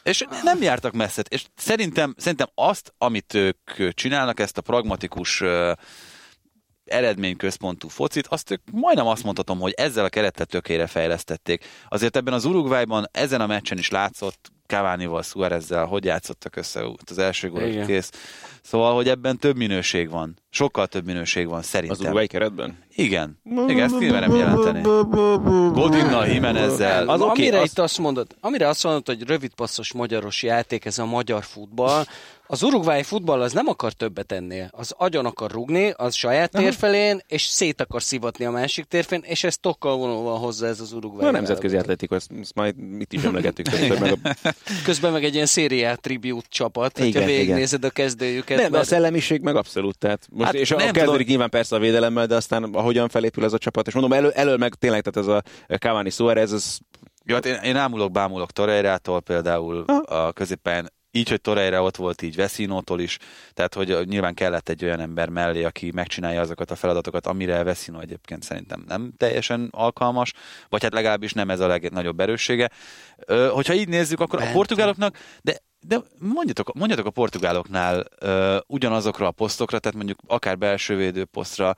És nem jártak messze. És szerintem, szerintem azt, amit ők csinálnak, ezt a pragmatikus eredményközpontú focit, azt ők majdnem azt mondhatom, hogy ezzel a kerettel tökére fejlesztették. Azért ebben az Uruguayban ezen a meccsen is látszott, Cavani-val, Suárezzel, hogy játszottak össze az első gól, kész. Szóval, hogy ebben több minőség van. Sokkal több minőség van, szerintem. Az Uruguay keretben? Igen. Igen, ezt kimerem jelenteni. Godinnal, Jimenezzel. Az, okay, amire az... itt azt mondod, amire azt mondod, hogy rövid passzos magyaros játék, ez a magyar futball, az urugvái futball az nem akar többet ennél. Az agyon akar rugni, az saját térfelén, és szét akar szivatni a másik térfén, és ez tokkal vonulva hozzá ez az urugvái. A nemzetközi atletikus, ezt, ezt majd mit is emlegettük többször. Meg a... Közben meg egy ilyen szériát tribute csapat, igen, hogyha végignézed a kezdőjüket. Nem, mert... a szellemiség meg abszolút. Tehát most, hát és a kezdődik tudom. nyilván persze a védelemmel, de aztán ahogyan felépül ez a csapat, és mondom, elő, elől meg tényleg, tehát ez a Cavani Suarez, ez jó, hát én, én ámulok, bámulok Torreirától például a középen így, hogy Torreira ott volt, így Veszinótól is, tehát hogy nyilván kellett egy olyan ember mellé, aki megcsinálja azokat a feladatokat, amire Veszinó egyébként szerintem nem teljesen alkalmas, vagy hát legalábbis nem ez a legnagyobb erőssége. Hogyha így nézzük, akkor Bent. a portugáloknak, de de mondjatok, mondjatok a portugáloknál uh, ugyanazokra a posztokra, tehát mondjuk akár belső védő posztra,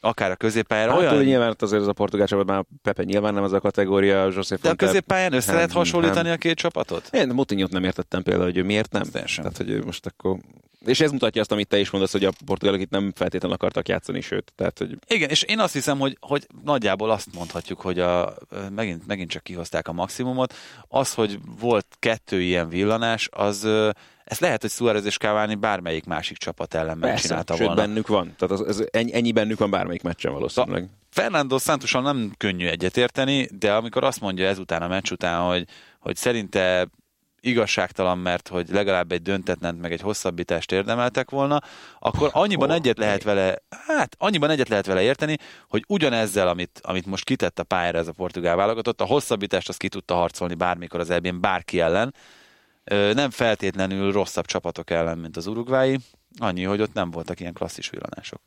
akár a középpályára. Hát, olyan... nyilván azért az a portugál csapat, már Pepe nyilván nem az a kategória, José De a középpályán össze nem, lehet hasonlítani nem. a két csapatot? Én Mutinyot nem értettem például, hogy ő miért nem. Tehát, hogy most akkor és ez mutatja azt, amit te is mondasz, hogy a portugálok itt nem feltétlenül akartak játszani, sőt. Tehát, hogy... Igen, és én azt hiszem, hogy, hogy nagyjából azt mondhatjuk, hogy a, megint, megint csak kihozták a maximumot. Az, hogy volt kettő ilyen villanás, az ez lehet, hogy Suarez és Cavani bármelyik másik csapat ellen megcsinálta sőt, volna. bennük van. Tehát az, ez, ennyi, ennyi bennük van bármelyik meccsen valószínűleg. Fernando Santosan nem könnyű egyetérteni, de amikor azt mondja ezután a meccs után, hogy, hogy szerinte igazságtalan, mert hogy legalább egy döntetlent, meg egy hosszabbítást érdemeltek volna, akkor annyiban egyet lehet vele, hát annyiban egyet lehet vele érteni, hogy ugyanezzel, amit, amit most kitett a pályára ez a portugál válogatott, a hosszabbítást azt ki tudta harcolni bármikor az elbén bárki ellen, nem feltétlenül rosszabb csapatok ellen, mint az urugvái, Annyi, hogy ott nem voltak ilyen klasszis villanások.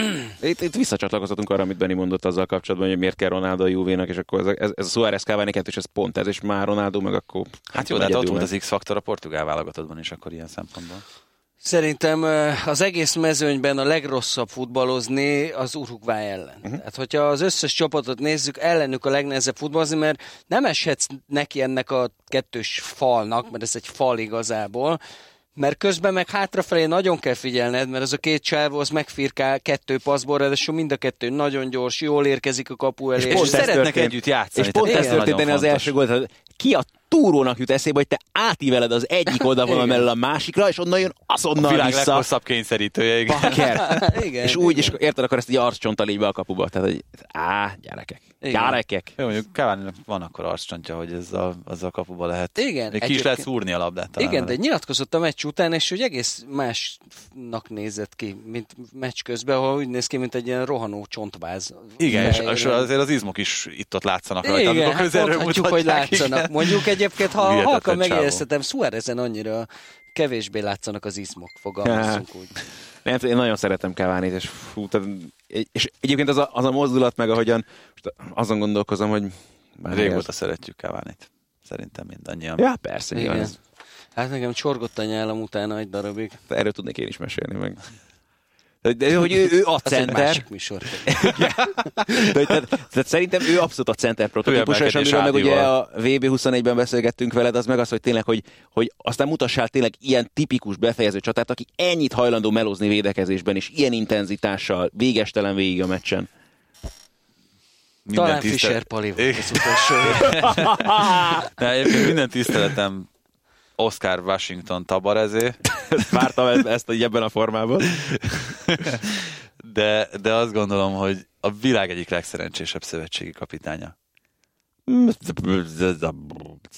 Itt, itt visszacsatlakozhatunk arra, amit Benni mondott azzal kapcsolatban, hogy miért kell Ronaldo a Juvénak, és akkor ez, ez, ez a Suárez Cavani és ez pont ez, és már Ronaldo meg akkor... Hát jó, de hát ott volt az X-faktor a portugál válogatottban is akkor ilyen szempontból. Szerintem az egész mezőnyben a legrosszabb futballozni az Uruguay ellen. Uh-huh. Tehát, hogyha az összes csapatot nézzük, ellenük a legnehezebb futballozni, mert nem eshetsz neki ennek a kettős falnak, mert ez egy fal igazából, mert közben meg hátrafelé nagyon kell figyelned, mert az a két csávó az megfirkál kettő passzból, ráadásul mind a kettő nagyon gyors, jól érkezik a kapu elé. És, és szeretnek történt, együtt játszani. És pont ez történt az első gólt. Ki a túrónak jut eszébe, hogy te átíveled az egyik oldalvonal mellől a másikra, és onnan jön azonnal a világ vissza. leghosszabb kényszerítője, igen. igen. És úgy, és érted, akkor ezt egy arccsonttal így be a kapuba. Tehát, hogy á, gyerekek. Igen. Gyerekek. Jó, mondjuk cavani van akkor arccsontja, hogy ez a, az a kapuba lehet. Igen. Még ki is lehet szúrni a labdát. Talán igen, de nyilatkozott a meccs után, és hogy egész másnak nézett ki, mint meccs közben, ahol úgy néz ki, mint egy ilyen rohanó csontváz. Igen, és, és azért az izmok is itt-ott látszanak rajta, igen, hát mondhatjuk, hogy látszanak. Igen. Mondjuk egyébként, ha halkan megéreztetem, Suárezen annyira kevésbé látszanak az izmok, fogalmazunk úgy. Nem, én nagyon szeretem Cavánit, és, fú, tehát, és egyébként az a, az a mozdulat, meg ahogyan most azon gondolkozom, hogy... Régóta ez... szeretjük Cavánit. Szerintem mindannyian. Ja, persze, Igen. Ez... Hát nekem csorgott a nyálam utána egy darabig. Erről tudnék én is mesélni meg. De, hogy ő, ő a center. másik műsor. de, tehát, tehát, szerintem ő abszolút a center prototípus, és amiről meg ugye a VB21-ben beszélgettünk veled, az meg az, hogy tényleg, hogy, hogy aztán mutassál tényleg ilyen tipikus befejező csatát, aki ennyit hajlandó melózni védekezésben, és ilyen intenzitással végestelen végig a meccsen. Minden Talán tisztelet... Fischer Pali volt az utolsó. Egyébként minden tiszteletem Oscar Washington tabarezé. Vártam ezt így ebben a formában. De, de azt gondolom, hogy a világ egyik legszerencsésebb szövetségi kapitánya.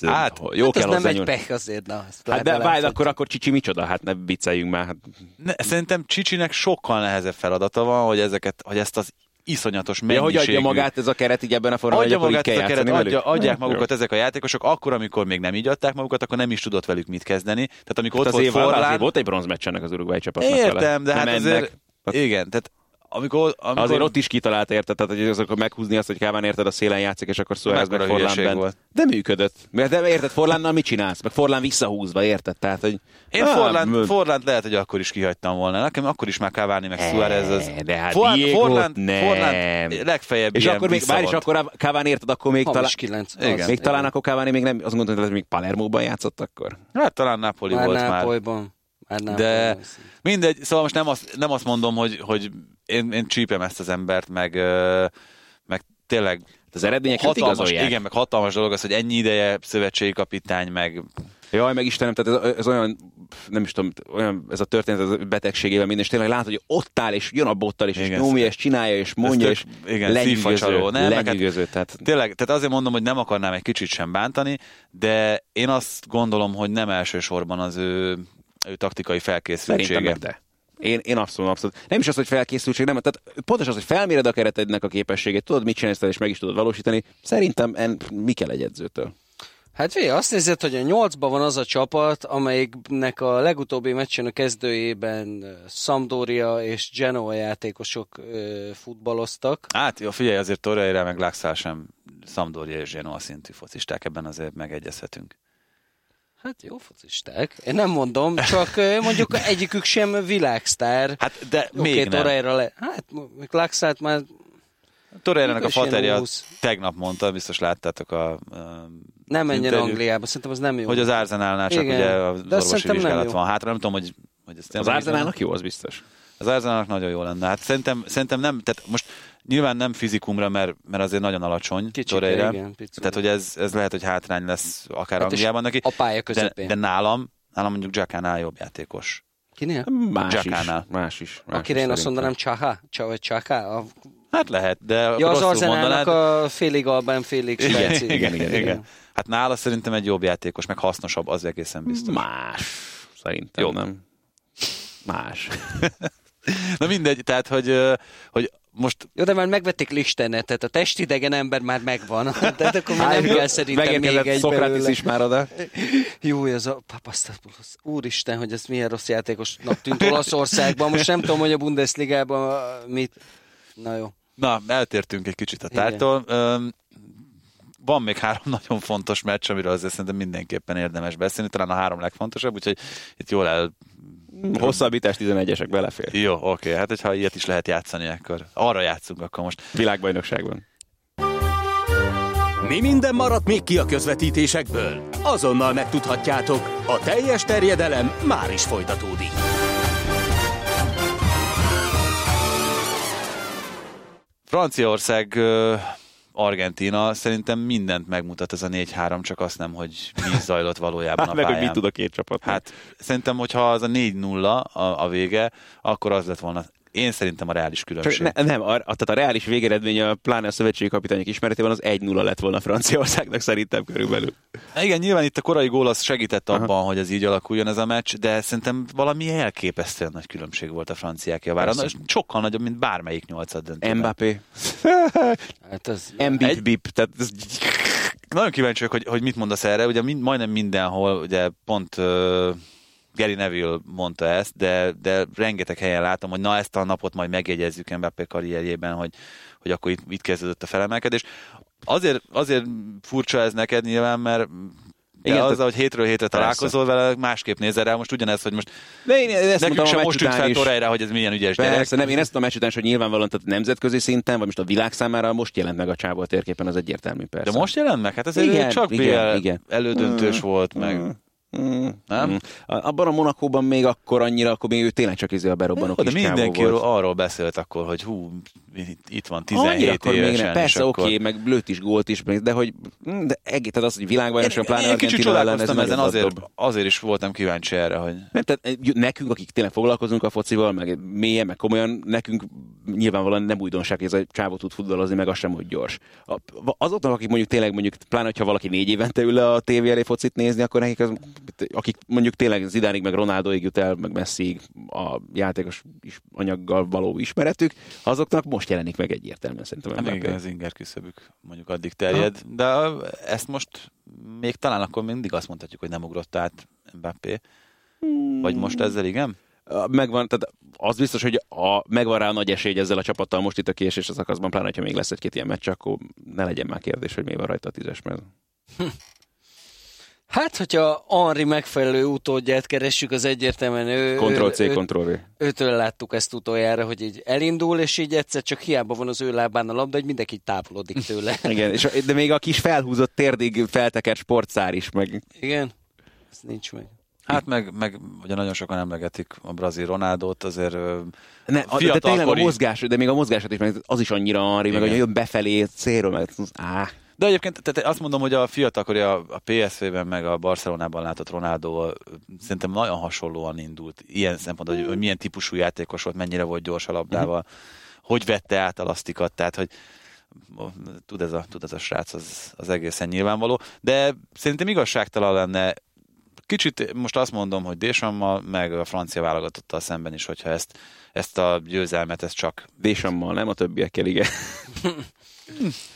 Hát, jó hát kell az nem egy pech azért, na. Hát de várj, akkor, akkor Csicsi micsoda? Hát ne vicceljünk már. Hát. Ne, szerintem Csicsinek sokkal nehezebb feladata van, hogy, ezeket, hogy ezt az iszonyatos mennyiségű... Ja, hogy adja magát ez a keret így ebben a formában, adja magát ez a keret, adja, adják magukat ezek a játékosok, akkor, amikor még nem így adták magukat, akkor nem is tudott velük mit kezdeni. Tehát amikor hát ott volt Forlán... Volt egy bronzmeccsenek az Uruguay csapatnak Értem, de hát azért... Igen, tehát amikor, amikor... Azért ott is kitalált érted, tehát hogy az, akkor meghúzni azt, hogy Káván érted a szélen játszik, és akkor Suárez meg Forlán bent. Volt. De működött. De érted, Forlánnal mit csinálsz? Meg Forlán visszahúzva, érted? Tehát, hogy... Én ah, Forlán, Forlán lehet, hogy akkor is kihagytam volna. Nekem akkor is már Cavani meg Suárez az... De hát Forlán, Forlán, nem. Forlán legfeljebb És akkor még, várj, és akkor Cavani érted, akkor még talán... kilenc. Igen. Még talán akkor Cavani még nem, azt gondoltam, hogy még Palermo-ban játszott akkor. Hát talán Napoli már volt Nápolyban. Már. De mindegy, szóval most nem azt, nem azt mondom, hogy, hogy én, én csípem ezt az embert, meg, meg tényleg az eredmények hatalmas, igen, meg hatalmas dolog az, hogy ennyi ideje szövetségi kapitány, meg Jaj, meg Istenem, tehát ez, ez, olyan, nem is tudom, olyan, ez a történet ez a betegségével minden, és tényleg látod, hogy ott áll, és jön a bottal, és, igen, és nyomja, és csinálja, és mondja, tök, és igen, lenyűgöző, nem, lenyűgöző. Hát, tehát... Tényleg, tehát azért mondom, hogy nem akarnám egy kicsit sem bántani, de én azt gondolom, hogy nem elsősorban az ő, ő taktikai felkészültsége. de. Én, én abszolút, abszolút. Nem is az, hogy felkészültség, nem, tehát pontosan az, hogy felméred a keretednek a képességét, tudod, mit csinálsz, és meg is tudod valósítani. Szerintem en, mi kell egy edzőtől? Hát figyelj, azt nézed, hogy a nyolcban van az a csapat, amelyiknek a legutóbbi meccsen a kezdőjében Sampdoria és Genoa játékosok ö, futballoztak. Hát jó, figyelj, azért Torreira meg Laxál sem Sampdoria és Genoa szintű focisták, ebben azért megegyezhetünk. Hát jó focisták. Én nem mondom, csak mondjuk egyikük sem világsztár. Hát de okay, még nem. Le... Hát Laxát már Torreira-nak a faterja tegnap mondta, biztos láttátok a... a nem menjen Angliába, szerintem az nem jó. Hogy az Arsenalnál csak Igen. ugye az De orvosi vizsgálat van hátra, nem tudom, hogy... hogy ezt az Arsenalnak jó, az biztos. Az Arsenalnak nagyon jó lenne. Hát szerintem, szerintem nem, tehát most nyilván nem fizikumra, mert, mert azért nagyon alacsony Kicsike. Igen, tehát, hogy ez, ez lehet, hogy hátrány lesz akár hát Angliában neki. A pálya közepén. De, de nálam, nálam mondjuk Jackánál jobb játékos. Kinél? Más Jackánál. is. Más is. Más Akire én azt mondanám Csaha, vagy Csaka, a Hát lehet, de ja, az Arzenálnak a félig albán, félig igen, igen, igen, igen, igen. Hát nála szerintem egy jobb játékos, meg hasznosabb, az egészen biztos. Más. Szerintem Jó. nem. Más. Na mindegy, tehát, hogy, hogy most Jó, de már megvették Listenet, tehát a testidegen ember már megvan. Tehát akkor már nem kell szerintem még egy Szokratis is már oda. Jó, ez a papasztapulosz. Úristen, hogy ez milyen rossz játékosnak tűnt Olaszországban. Most nem tudom, hogy a Bundesligában mit... Na jó. Na, eltértünk egy kicsit a tártól. Van még három nagyon fontos meccs, amiről azért szerintem mindenképpen érdemes beszélni, talán a három legfontosabb, úgyhogy itt jól el... Hosszabbítás 11-esek belefér. Jó, oké, hát hogyha ilyet is lehet játszani, akkor arra játszunk akkor most. Világbajnokságban. Mi minden maradt még ki a közvetítésekből? Azonnal megtudhatjátok, a teljes terjedelem már is folytatódik. Franciaország, Argentina szerintem mindent megmutat ez a 4-3, csak azt nem, hogy mi zajlott valójában Hát a meg, hogy mit tud a két csapat. Hát szerintem, hogyha az a 4-0 a, a vége, akkor az lett volna én szerintem a reális különbség. Csak ne, nem, a, tehát a reális végeredmény a pláne a szövetségi kapitányok ismeretében az 1-0 lett volna Franciaországnak szerintem körülbelül. Igen, nyilván itt a korai gól az segített abban, Aha. hogy ez így alakuljon ez a meccs, de szerintem valami elképesztően nagy különbség volt a franciák javára. Na, sokkal nagyobb, mint bármelyik nyolcad döntőben. Mbappé. Hát ez... Mbip, bip, tehát ez... Nagyon kíváncsi vagyok, hogy, hogy mit mondasz erre. Ugye mind, majdnem mindenhol, ugye pont uh, Gary Neville mondta ezt, de, de rengeteg helyen látom, hogy na ezt a napot majd megjegyezzük Mbappé karrierjében, hogy, hogy akkor itt, itt kezdődött a felemelkedés. Azért, azért furcsa ez neked nyilván, mert de Igen, az, hogy hétről hétre találkozol vele, másképp nézel rá. Most ugyanez, hogy most De én ezt nekünk sem most után fel. Torreira, hogy ez milyen ügyes gyerek. Persze, nem, én ezt a meccs után, hogy nyilvánvalóan tehát nemzetközi szinten, vagy most a világ számára most jelent meg a csávó a térképen, az egyértelmű persze. De most jelent meg? Hát ez igen, csak igen, BL igen. elődöntős volt, meg... Mm. Mm. Nem? Mm. Abban a Monakóban még akkor annyira, akkor még ő tényleg csak izé a berobbanó Jó, de mindenki volt. arról beszélt akkor, hogy hú, itt- van Annyira 17 akkor még évesen. nem. és Persze, akkor... oké, okay, meg lőtt is gólt is, de hogy mm, de egész, tehát az, hogy világbajnokság, pláne én kicsit Argentina ellen, ez ezen, azért, azért is voltam kíváncsi erre, hogy Nem, tehát eh, nekünk, akik tényleg foglalkozunk a focival, meg mélyen, meg komolyan, nekünk nyilvánvalóan nem újdonság, hogy ez a csávó tud futballozni, meg az sem, hogy gyors. Azoknak, akik mondjuk tényleg, mondjuk, pláne, hogyha valaki négy évente ül le a tévé elé focit nézni, akkor nekik az, akik mondjuk tényleg Zidánig, meg Ronaldoig jut el, meg Messiig a játékos is, anyaggal való ismeretük, azoknak most jelenik meg egyértelműen szerintem. hát még Mbappé. igen, az inger küszöbük mondjuk addig terjed, de a- ezt most még talán akkor mindig azt mondhatjuk, hogy nem ugrott át Mbappé. Vagy most ezzel igen? Megvan, tehát az biztos, hogy a, megvan rá a nagy esély hogy ezzel a csapattal most itt a kiesés a szakaszban, pláne, ha még lesz egy-két ilyen meccs, akkor ne legyen már kérdés, hogy mi van rajta a tízes, mert Hát, hogyha Henri megfelelő utódját keressük, az egyértelműen ő, Ctrl-C, ő, Ctrl-V. őtől láttuk ezt utoljára, hogy így elindul, és így egyszer csak hiába van az ő lábán a labda, hogy mindenki távolodik tőle. Igen, és, de még a kis felhúzott térdig feltekert sportszár is, meg Igen? Ez nincs meg. Hát meg, meg ugye nagyon sokan emlegetik a brazil Ronaldot, azért ne, a, de tényleg a mozgás, de még a mozgását is, meg az is annyira Henri, meg hogy jön befelé célról, meg á, De egyébként tehát azt mondom, hogy a fiatalkori a, a PSV-ben meg a Barcelonában látott Ronaldo szerintem nagyon hasonlóan indult. Ilyen szempontból, hogy, hogy milyen típusú játékos volt, mennyire volt gyors a labdával, hogy vette át a lasztikat, tehát hogy tud ez a, tud ez a srác, az, az egészen nyilvánvaló. De szerintem igazságtalan lenne Kicsit most azt mondom, hogy Désammal, meg a francia válogatottal szemben is, hogyha ezt, ezt a győzelmet, ezt csak Désammal, nem a többiekkel, igen.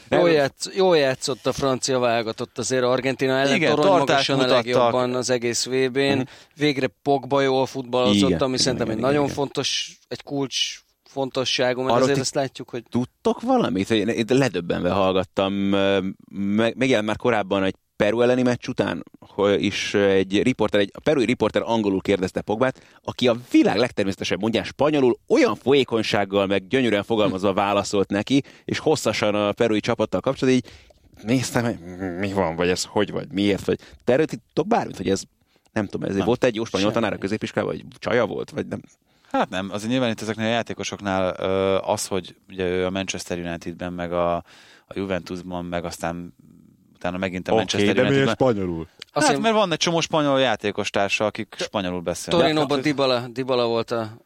Jól, játsz, jól játszott a francia válogatott azért Argentina ellen, Igen, torony magasan a mutattak. legjobban az egész VB-n. Mhm. Végre Pogba jól futballozott, Igen, ami igen, szerintem egy igen, nagyon igen. fontos, egy kulcs fontosságú, mert Arról azért azt látjuk, hogy Tudtok valamit? Én ledöbbenve hallgattam, meg, már korábban egy Peru elleni meccs után, is egy riporter, egy perui riporter angolul kérdezte Pogbát, aki a világ legtermészetesebb mondján spanyolul olyan folyékonysággal, meg gyönyörűen fogalmazva válaszolt neki, és hosszasan a perui csapattal kapcsolatban, így néztem, hogy mi van, vagy ez hogy vagy, miért, vagy te erről tudtok bármit, hogy ez nem tudom, ez Nem, volt egy jó spanyol semmi. tanár a középiskolában, vagy csaja volt, vagy nem. Hát nem, azért nyilván itt ezeknél a játékosoknál az, hogy ugye ő a Manchester Unitedben, meg a, a Juventusban, meg aztán utána megint a Manchester Unitedben. spanyolul? azt Hát, hiszem, mert van egy csomó spanyol játékostársa, akik spanyolul beszélnek. Torinóban Dybala, Dybala volt a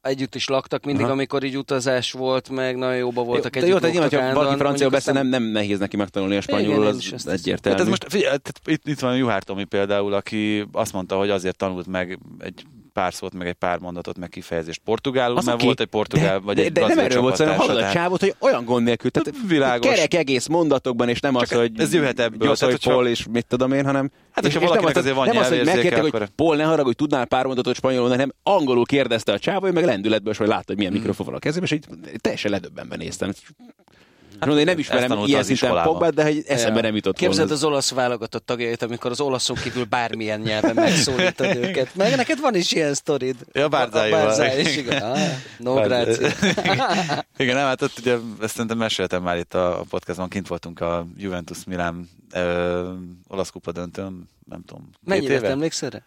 együtt is laktak mindig, Aha. amikor így utazás volt, meg nagyon jóba voltak jó, együtt. jó, tehát nyilván, ha valaki francia beszél, nem, nem nehéz neki megtanulni a spanyolul, az is egyértelmű. Tehát ez most, figyelj, itt, itt van Juhár Tomi például, aki azt mondta, hogy azért tanult meg egy pár szót, meg egy pár mondatot, meg kifejezést portugálul, Az mert oké, volt egy portugál, de, vagy de, egy de nem erről volt hanem hallod a csávot, hogy olyan gond nélkül, tehát Világos. kerek egész mondatokban, és nem az, Csak hogy ez jöhet ebből, Gyosz, tehát hogy Paul, és mit tudom én, hanem Hát, és, és nem az, azért van nem az, hogy megkérték, akkor- hogy Paul, ne haragudj, tudnál pár mondatot spanyolul, hanem angolul kérdezte a csávó, meg lendületből, és hogy látta, hogy milyen mikrofon van a kezében, és így teljesen ledöbbenben néztem. Hát, mondom, én nem ismerem ilyen az szinten iskolában. Pogbát, de hogy eszembe nem jutott Képzeld volna. az olasz válogatott tagjait, amikor az olaszon kívül bármilyen nyelven megszólítod őket. Meg neked van is ilyen sztorid. Ja, Bárzáival. A Bárzáj is, igen. Ah, no grazie. Igen, nem, hát ott ugye ezt szerintem meséltem már itt a podcastban, kint voltunk a Juventus Milán ö, olasz kupa döntőn, nem tudom, Mennyire éve? emlékszel rá?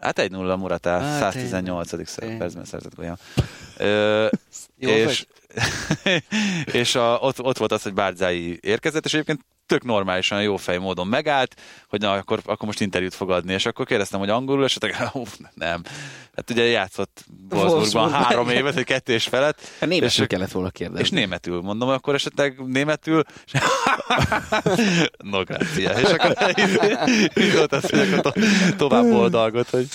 Hát egy nulla Muratá, Á, 118. tényleg. percben szerzett gólya. És és a, ott, ott volt az, hogy Bárdzái érkezett, és egyébként tök normálisan, jó fej módon megállt, hogy na, akkor, akkor most interjút fog adni, és akkor kérdeztem, hogy angolul, és hát uf, nem. Hát ugye játszott Wolfsburgban három évet, vagy kettő és felett, Hát németül és- kellett volna kérdezni. és németül, mondom, akkor esetleg németül, no grazie. És akkor így volt az, hogy akkor to- tovább oldalgot, hogy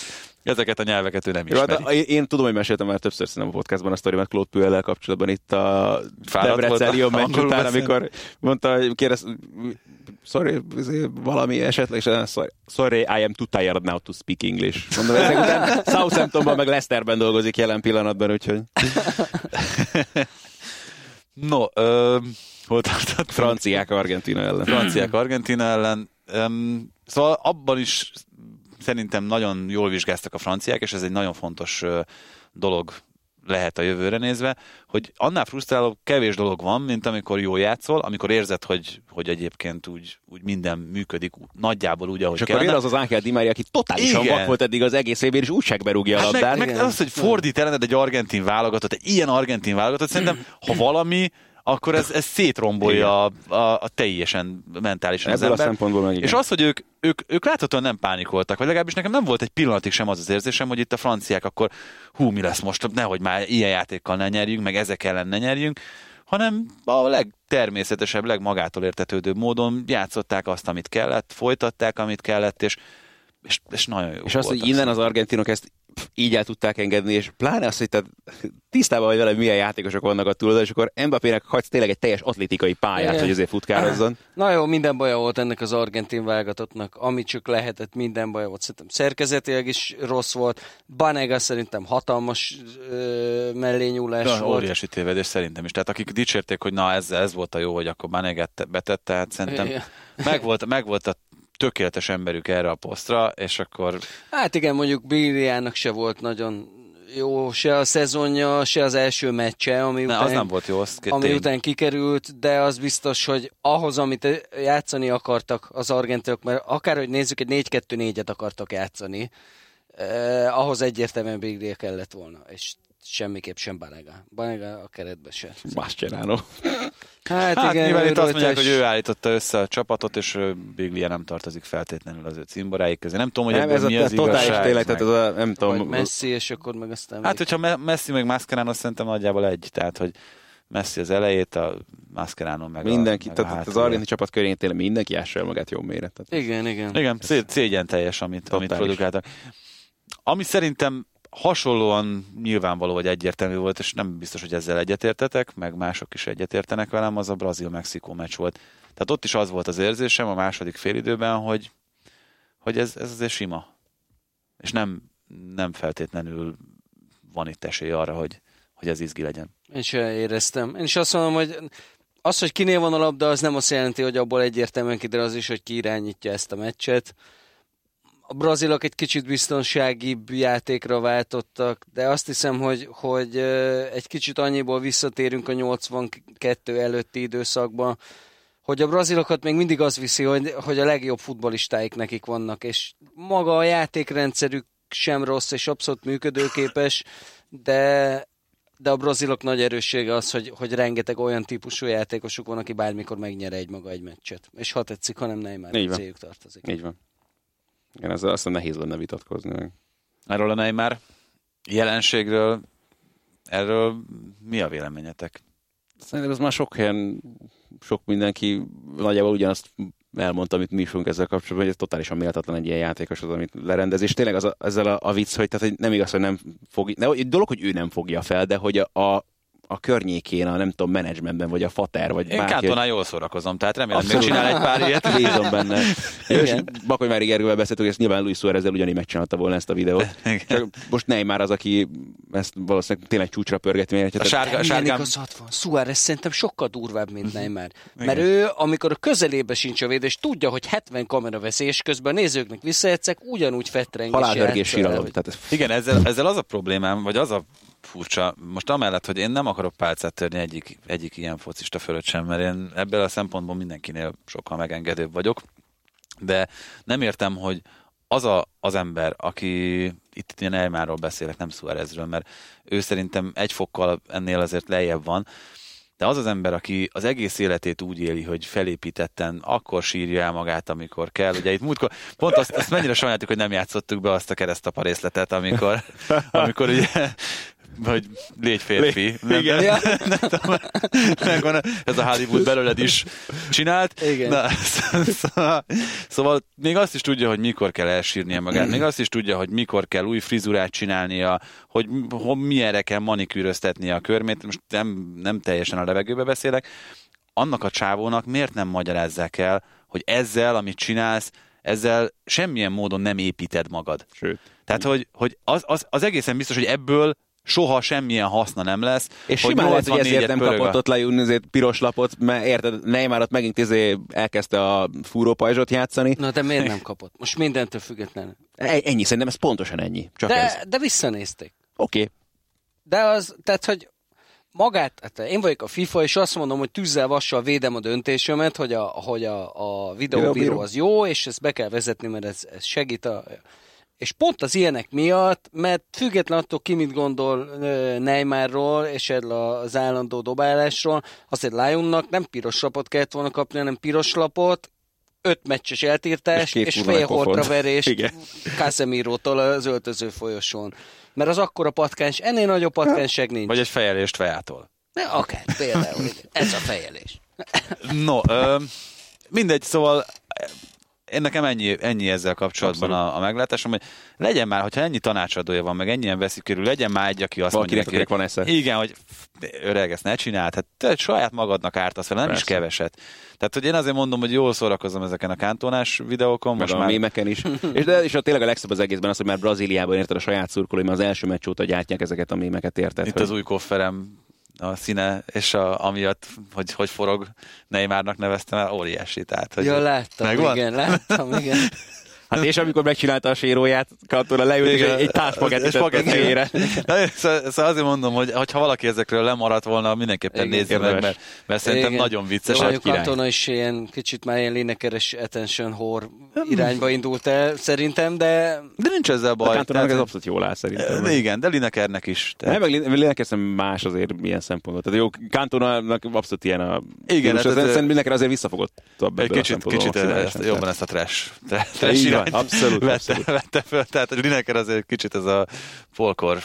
ezeket a nyelveket ő nem Jó, hát ismeri. én, tudom, hogy meséltem már többször szerintem a podcastban a sztorimat Claude Puellel kapcsolatban itt a a- meccs után, beszél? amikor mondta, hogy kérdez, sorry, izé, valami esetleg, és sorry, sorry, I am too tired now to speak English. Mondom, ezek után Southamptonban meg Leicesterben dolgozik jelen pillanatban, úgyhogy No, ö, hol tartottam? franciák Argentina ellen. franciák Argentina ellen. Um, szóval abban is szerintem nagyon jól vizsgáztak a franciák, és ez egy nagyon fontos dolog lehet a jövőre nézve, hogy annál frusztráló kevés dolog van, mint amikor jól játszol, amikor érzed, hogy, hogy egyébként úgy, úgy minden működik nagyjából úgy, ahogy És akkor kellene. jön az az Ángel Di Maria, aki totálisan Igen. vak volt eddig az egész évben, és úgyság berúgja a Hát labdát. meg, meg az, hogy fordít ellened egy argentin válogatott, egy ilyen argentin válogatott, szerintem, ha valami, akkor ez, ez szétrombolja a, a, a teljesen mentálisan az Ebből a ember. szempontból meg igen. És az, hogy ők, ők, ők láthatóan nem pánikoltak, vagy legalábbis nekem nem volt egy pillanatig sem az az érzésem, hogy itt a franciák akkor hú, mi lesz most, nehogy már ilyen játékkal ne nyerjünk, meg ezek ellen ne nyerjünk, hanem a legtermészetesebb, legmagától értetődőbb módon játszották azt, amit kellett, folytatták, amit kellett, és, és, és nagyon jó És azt, hogy innen az argentinok ezt így el tudták engedni, és pláne azt, hogy te tisztában vagy vele, hogy milyen játékosok vannak a túloldalon, és akkor Mbappének hagysz tényleg egy teljes atlétikai pályát, Igen. hogy azért futkározzon. Na jó, minden baja volt ennek az argentin válogatottnak, ami csak lehetett, minden baja volt. Szerintem szerkezetileg is rossz volt. Banega szerintem hatalmas ö, mellényúlás Ja, volt. óriási tévedés szerintem is. Tehát akik dicsérték, hogy na ez, ez volt a jó, hogy akkor Baneget betette, hát szerintem Igen. meg volt, meg volt a tökéletes emberük erre a posztra, és akkor Hát igen, mondjuk Billiának se volt nagyon jó se a szezonja, se az első meccse, ami, ne, után, az nem volt jó, az ami tény. után kikerült, de az biztos, hogy ahhoz, amit játszani akartak az argentinok, mert akárhogy nézzük, egy 4-2-4-et akartak játszani, eh, ahhoz egyértelműen Biglia kellett volna, és semmiképp sem Banega. Banega a keretbe se. Mascherano. Hát, Hát igen, ő itt azt mondják, hogy ő állította össze a csapatot, és Biglia nem tartozik feltétlenül az ő cimboráik közé. Nem tudom, hogy Nem, ez a mi az totális igazság. tényleg, meg- tehát az a, nem vagy tudom, Messi, és akkor meg aztán Hát, még- hogyha Me- Messi meg Mascherano, szerintem nagyjából egy. Tehát, hogy Messi az elejét, a Mascherano meg mindenki, a, meg a tehát az hátulja. argentin csapat körén tényleg mindenki ássa magát jó méret. Tehát Igen, igen. Igen, szé- szégyen teljes, amit, amit produkáltak. Ami szerintem hasonlóan nyilvánvaló, vagy egyértelmű volt, és nem biztos, hogy ezzel egyetértetek, meg mások is egyetértenek velem, az a Brazil-Mexikó meccs volt. Tehát ott is az volt az érzésem a második félidőben, hogy, hogy ez, ez azért sima. És nem, nem feltétlenül van itt esély arra, hogy, hogy ez izgi legyen. Én se éreztem. Én is azt mondom, hogy az, hogy kinél van a labda, az nem azt jelenti, hogy abból egyértelműen kiderül az is, hogy ki irányítja ezt a meccset. A brazilok egy kicsit biztonságibb játékra váltottak, de azt hiszem, hogy, hogy egy kicsit annyiból visszatérünk a 82 előtti időszakba, hogy a brazilokat még mindig az viszi, hogy, hogy a legjobb futbalistáik nekik vannak, és maga a játékrendszerük sem rossz, és abszolút működőképes, de de a brazilok nagy erőssége az, hogy, hogy rengeteg olyan típusú játékosuk van, aki bármikor megnyer egy maga egy meccset. És ha tetszik, hanem Neymar céljuk tartozik. így van. Igen, ezzel azt hiszem nehéz lenne vitatkozni. Erről a Neymar jelenségről, erről mi a véleményetek? Szerintem ez már sok helyen, sok mindenki nagyjából ugyanazt elmondta, amit mi is fogunk ezzel kapcsolatban, hogy ez totálisan méltatlan egy ilyen játékos az, amit lerendez. És tényleg az a, ezzel a, a vicc, hogy, tehát, hogy nem igaz, hogy nem fogja, egy dolog, hogy ő nem fogja fel, de hogy a, a a környékén, a nem tudom, menedzsmentben, vagy a fater, vagy Én bárki. Kantonál jól szórakozom, tehát remélem, még Abszolút. csinál egy pár ilyet. Bízom benne. és Igen. Bakoly Mári Gergővel beszéltünk, és nyilván Luis Suárez ugyanígy megcsinálta volna ezt a videót. Igen. Csak most Neymar az, aki ezt valószínűleg tényleg csúcsra pörgeti. mert- A sárga, sárgám, igazad van. Suárez szerintem sokkal durvább, mint Neymar. Mert ő, amikor a közelébe sincs a védés, tudja, hogy 70 kamera veszély, és közben a nézőknek visszajegyszek, ugyanúgy fetreng. és Halálhörgés játszol, síralom. Tehát ez Igen, ezzel, ezzel az a problémám, vagy az a furcsa, most amellett, hogy én nem akarok pálcát törni egyik, egyik ilyen focista fölött sem, mert én ebből a szempontból mindenkinél sokkal megengedőbb vagyok, de nem értem, hogy az a, az ember, aki itt ilyen Neymarról beszélek, nem Suárezről, mert ő szerintem egy fokkal ennél azért lejjebb van, de az az ember, aki az egész életét úgy éli, hogy felépítetten akkor sírja el magát, amikor kell. Ugye itt múltkor, pont azt, azt mennyire sajnáltuk, hogy nem játszottuk be azt a keresztapa részletet, amikor, amikor ugye hogy légy férfi. Nem, Igen. nem, nem, tudom, megvan, ez a Hollywood belőled is csinált. Igen. Na, szóval, szóval még azt is tudja, hogy mikor kell elsírnia magát, még azt is tudja, hogy mikor kell új frizurát csinálnia, hogy milyenre kell manikűröztetnie a körmét, most nem, nem teljesen a levegőbe beszélek, annak a csávónak miért nem magyarázzák el, hogy ezzel, amit csinálsz, ezzel semmilyen módon nem építed magad. Sőt. Tehát, hogy, hogy az, az, az egészen biztos, hogy ebből soha semmilyen haszna nem lesz. És simán lehet, hogy 84-et ezért nem pörög kapott ott azért piros lapot, mert érted, Neymar ott megint izé elkezdte a fúrópajzsot játszani. Na de miért nem kapott? Most mindentől függetlenül. E- Ennyi, szerintem ez pontosan ennyi. Csak ez. De, de visszanézték. Oké. Okay. De az, tehát, hogy magát, hát én vagyok a FIFA, és azt mondom, hogy tűzzel vassal védem a döntésemet, hogy a, hogy a, a videóbíró Videóbíró. az jó, és ezt be kell vezetni, mert ez, ez segít a... És pont az ilyenek miatt, mert független attól ki mit gondol Neymarról, és erről az állandó dobálásról, azért Lionnak nem piros lapot kellett volna kapni, hanem piros lapot, öt meccses eltiltás, És és, fél verést Igen. Casemiro-tól az öltöző folyosón. Mert az akkora patkányság, ennél nagyobb patkányság nincs. Vagy egy fejelést fejától. Ne, akár, például. Ez a fejelés. No, ö, mindegy, szóval én nekem ennyi, ennyi ezzel kapcsolatban a, a meglátásom, hogy legyen már, hogyha ennyi tanácsadója van, meg ennyien veszik körül, legyen már egy, aki azt Valakinek, mondja, akinek van esze. Igen, hogy öreg, ezt ne csináld, hát te saját magadnak ártasz vele, nem Persze. is keveset. Tehát, hogy én azért mondom, hogy jól szórakozom ezeken a kántonás videókon, Meg most a már mémeken is. és, de, és a, tényleg a legszebb az egészben az, hogy már Brazíliában érted a saját szurkolói, már az első meccs óta gyártják ezeket a mémeket, érted? itt hogy... az új kofferem a színe, és a, amiatt, hogy hogy forog Neymarnak neveztem el, óriási. Tehát, hogy Ja, láttam, Megvan? igen, láttam, igen. Hát és amikor megcsinálta a séróját, Kantona leült, és egy, tett a fejére. Szóval, szóval azért mondom, hogy ha valaki ezekről lemaradt volna, mindenképpen Igen. nézze meg, mert, mert szerintem Igen. nagyon vicces. Jó. Katona is ilyen kicsit már ilyen lénekeres attention whore irányba indult el, szerintem, de De nincs ezzel A baj. Kantonának ez abszolút jól áll szerintem. igen, de Linekernek is. Nem, Tehát, meg Lineker más azért ilyen szempontból. Tehát jó, Kantonának abszolút ilyen a Igen, hát szerintem Lineker azért visszafogott egy kicsit, kicsit ezt, jobban ezt a trash, trash irányt abszolút, vette, abszolút. vette föl. Tehát a Lineker azért kicsit ez a folkor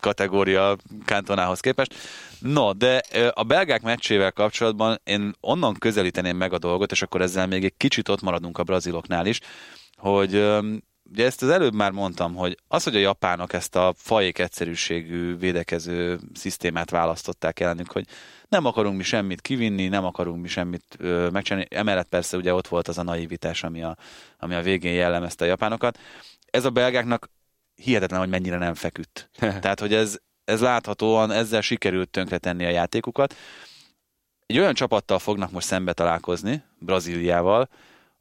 kategória Kantonához képest. No, de a belgák meccsével kapcsolatban én onnan közelíteném meg a dolgot, és akkor ezzel még egy kicsit ott maradunk a braziloknál is, hogy ugye ezt az előbb már mondtam, hogy az, hogy a japánok ezt a fajék egyszerűségű védekező szisztémát választották ellenük, hogy nem akarunk mi semmit kivinni, nem akarunk mi semmit ö, megcsinálni. Emellett persze ugye ott volt az a naivitás, ami a, ami a végén jellemezte a japánokat. Ez a belgáknak hihetetlen, hogy mennyire nem feküdt. Tehát, hogy ez, ez láthatóan ezzel sikerült tönkretenni a játékukat. Egy olyan csapattal fognak most szembe találkozni, Brazíliával,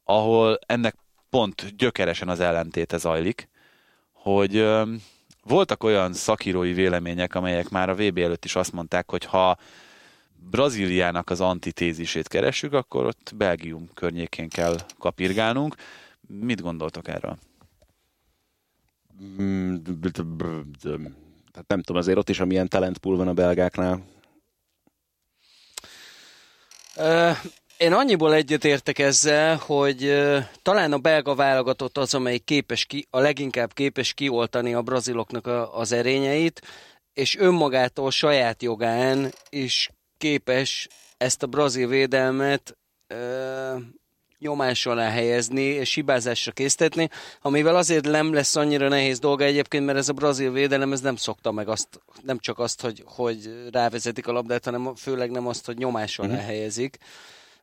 ahol ennek pont gyökeresen az ellentéte zajlik, hogy ö, voltak olyan szakírói vélemények, amelyek már a VB előtt is azt mondták, hogy ha Brazíliának az antitézisét keressük, akkor ott Belgium környékén kell kapirgálnunk. Mit gondoltok erről? Mm, Tehát nem tudom, azért ott is amilyen talentpool van a belgáknál. Én annyiból egyetértek ezzel, hogy talán a belga válogatott az, amelyik képes ki, a leginkább képes kioltani a braziloknak az erényeit, és önmagától saját jogán is képes ezt a brazil védelmet ö, nyomás alá helyezni és hibázásra késztetni, amivel azért nem lesz annyira nehéz dolga egyébként, mert ez a brazil védelem ez nem szokta meg azt, nem csak azt, hogy, hogy rávezetik a labdát, hanem főleg nem azt, hogy nyomás alá uh-huh. helyezik.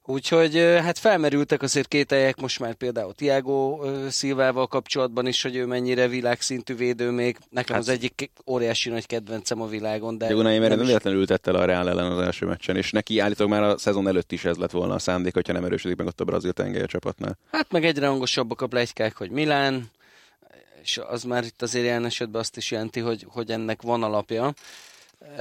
Úgyhogy hát felmerültek azért két helyek most már például Tiago Szilvával kapcsolatban is, hogy ő mennyire világszintű védő még. Nekem hát, az egyik óriási nagy kedvencem a világon. De Unai nem, nem véletlenül ültette el a Real ellen az első meccsen, és neki állítólag már a szezon előtt is ez lett volna a szándék, hogyha nem erősödik meg ott a brazil tengely csapatnál. Hát meg egyre hangosabbak a plegykák, hogy Milán, és az már itt azért jelen esetben azt is jelenti, hogy, hogy ennek van alapja.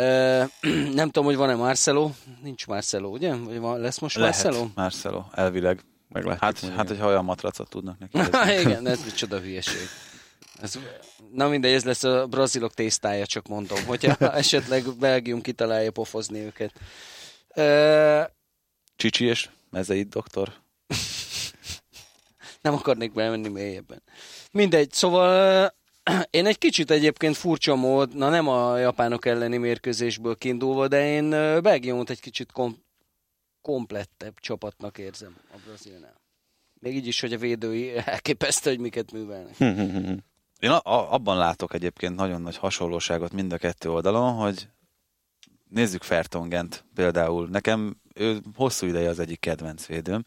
nem tudom, hogy van-e Marcelo. Nincs Marcelo, ugye? Vagy van, lesz most Lehet Marcelo? Marcelo, elvileg. Meglátjuk, hát, hát, hogyha olyan matracot tudnak neki. igen, ez micsoda hülyeség. Ez, na mindegy, ez lesz a brazilok tésztája, csak mondom, hogyha esetleg Belgium kitalálja pofozni őket. Uh, Csicsi és mezeit doktor. Nem akarnék bemenni mélyebben. Mindegy, szóval én egy kicsit egyébként furcsa mód, na nem a japánok elleni mérkőzésből kiindulva, de én Belgiumot egy kicsit kom- komplettebb csapatnak érzem a Brazilnál. Még így is, hogy a védői elképesztő, hogy miket művelnek. Én a- a- abban látok egyébként nagyon nagy hasonlóságot mind a kettő oldalon, hogy nézzük Fertongent például. Nekem ő hosszú ideje az egyik kedvenc védőm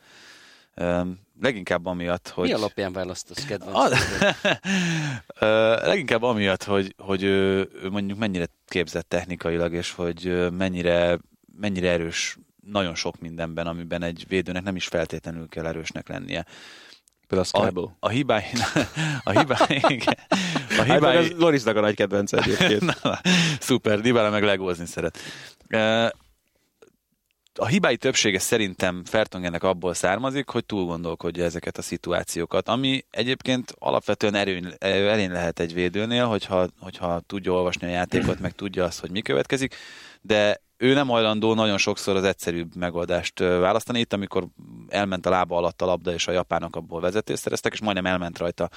leginkább amiatt, hogy... Mi alapján választasz kedvenc? leginkább amiatt, hogy, hogy ő, ő mondjuk mennyire képzett technikailag, és hogy mennyire, mennyire erős nagyon sok mindenben, amiben egy védőnek nem is feltétlenül kell erősnek lennie. Például a, a, a hibái... A hibái... A hibái... Hát az Lorisnak a nagy kedvenc egyébként. Na, szuper, Dybala meg legózni szeret a hibái többsége szerintem Fertongennek abból származik, hogy túl gondolkodja ezeket a szituációkat, ami egyébként alapvetően erőny, lehet egy védőnél, hogyha, hogyha tudja olvasni a játékot, meg tudja azt, hogy mi következik, de ő nem hajlandó nagyon sokszor az egyszerűbb megoldást választani. Itt, amikor elment a lába alatt a labda, és a japánok abból vezetést szereztek, és majdnem elment rajta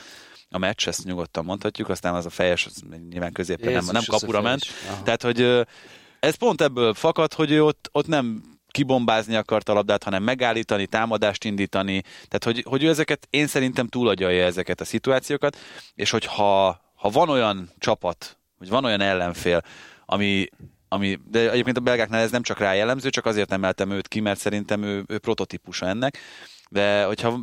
a meccs, ezt nyugodtan mondhatjuk, aztán az a fejes, az nyilván középen nem, nem kapura ment. Tehát, hogy ez pont ebből fakad, hogy ő ott, ott nem kibombázni akart a labdát, hanem megállítani, támadást indítani. Tehát, hogy, hogy ő ezeket, én szerintem túlagyalja ezeket a szituációkat, és hogyha ha van olyan csapat, vagy van olyan ellenfél, ami, ami, de egyébként a belgáknál ez nem csak rá jellemző, csak azért emeltem őt ki, mert szerintem ő, ő prototípusa ennek, de hogyha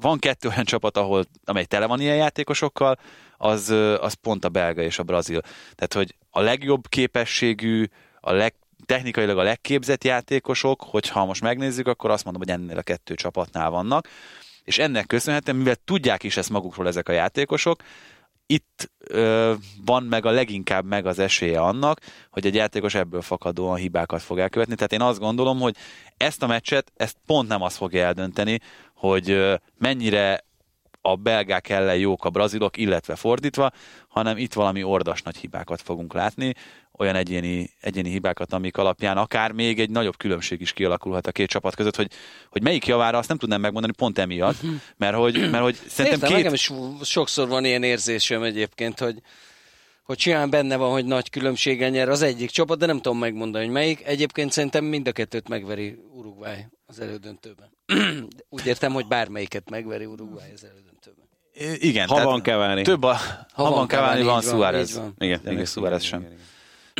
van kettő olyan csapat, ahol, amely tele van ilyen játékosokkal, az, az pont a belga és a brazil. Tehát, hogy a legjobb képességű, a leg, technikailag a legképzett játékosok, hogyha most megnézzük, akkor azt mondom, hogy ennél a kettő csapatnál vannak, és ennek köszönhetően, mivel tudják is ezt magukról ezek a játékosok, itt ö, van meg a leginkább meg az esélye annak, hogy egy játékos ebből fakadóan hibákat fog elkövetni. Tehát én azt gondolom, hogy ezt a meccset, ezt pont nem az fogja eldönteni, hogy ö, mennyire a belgák ellen jók a brazilok, illetve fordítva, hanem itt valami ordas nagy hibákat fogunk látni, olyan egyéni, egyéni hibákat, amik alapján akár még egy nagyobb különbség is kialakulhat a két csapat között, hogy, hogy melyik javára azt nem tudnám megmondani pont emiatt, mert hogy, mert hogy szerintem Értem, két... Nekem is sokszor van ilyen érzésem egyébként, hogy, hogy simán benne van, hogy nagy különbségen nyer az egyik csapat, de nem tudom megmondani, hogy melyik. Egyébként szerintem mind a kettőt megveri Uruguay az elődöntőben. Úgy értem, hogy bármelyiket megveri Uruguay az elődöntőben. Igen. Ha van Cavani. Több a, ha, ha van Cavani, van, van Suárez. Igen, de még Suárez sem. Igen, igen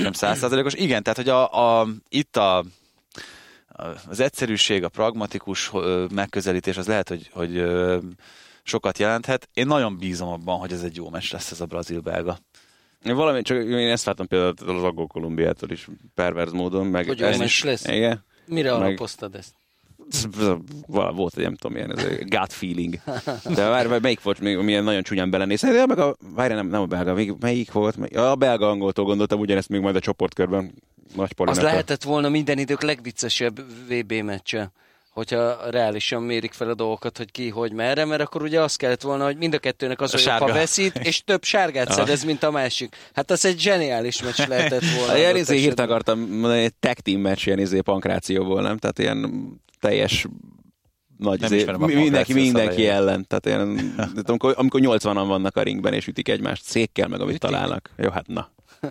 sem százszázalékos. Igen, tehát hogy a, a, itt a, az egyszerűség, a pragmatikus megközelítés az lehet, hogy, hogy sokat jelenthet. Én nagyon bízom abban, hogy ez egy jó meccs lesz ez a brazil-belga. Én valami, csak én ezt láttam például az Agó Kolumbiától is perverz módon. Meg hogy jó meccs lesz? Igen. Mire meg, alapoztad ezt? volt egy nem tudom, ilyen ez gut feeling. De várj, melyik volt még, milyen nagyon csúnyán belenéz? De meg a, várj, nem, nem a belga, még, melyik volt? A belga angoltól gondoltam ugyanezt még majd a csoportkörben. Nagy Az lehetett volna minden idők legviccesebb VB meccse hogyha reálisan mérik fel a dolgokat, hogy ki, hogy merre, mert akkor ugye azt kellett volna, hogy mind a kettőnek az, a ha veszít, és több sárgát szedez, mint a másik. Hát az egy zseniális meccs lehetett volna. Ilyen izé hírt akartam egy tag team meccs ilyen izé pankrációból, nem? Tehát ilyen teljes nagy nem izé, mindenki, mindenki ellen. Tehát ilyen, amikor, amikor 80-an vannak a ringben, és ütik egymást székkel, meg amit Ütik? találnak. Jó, hát na.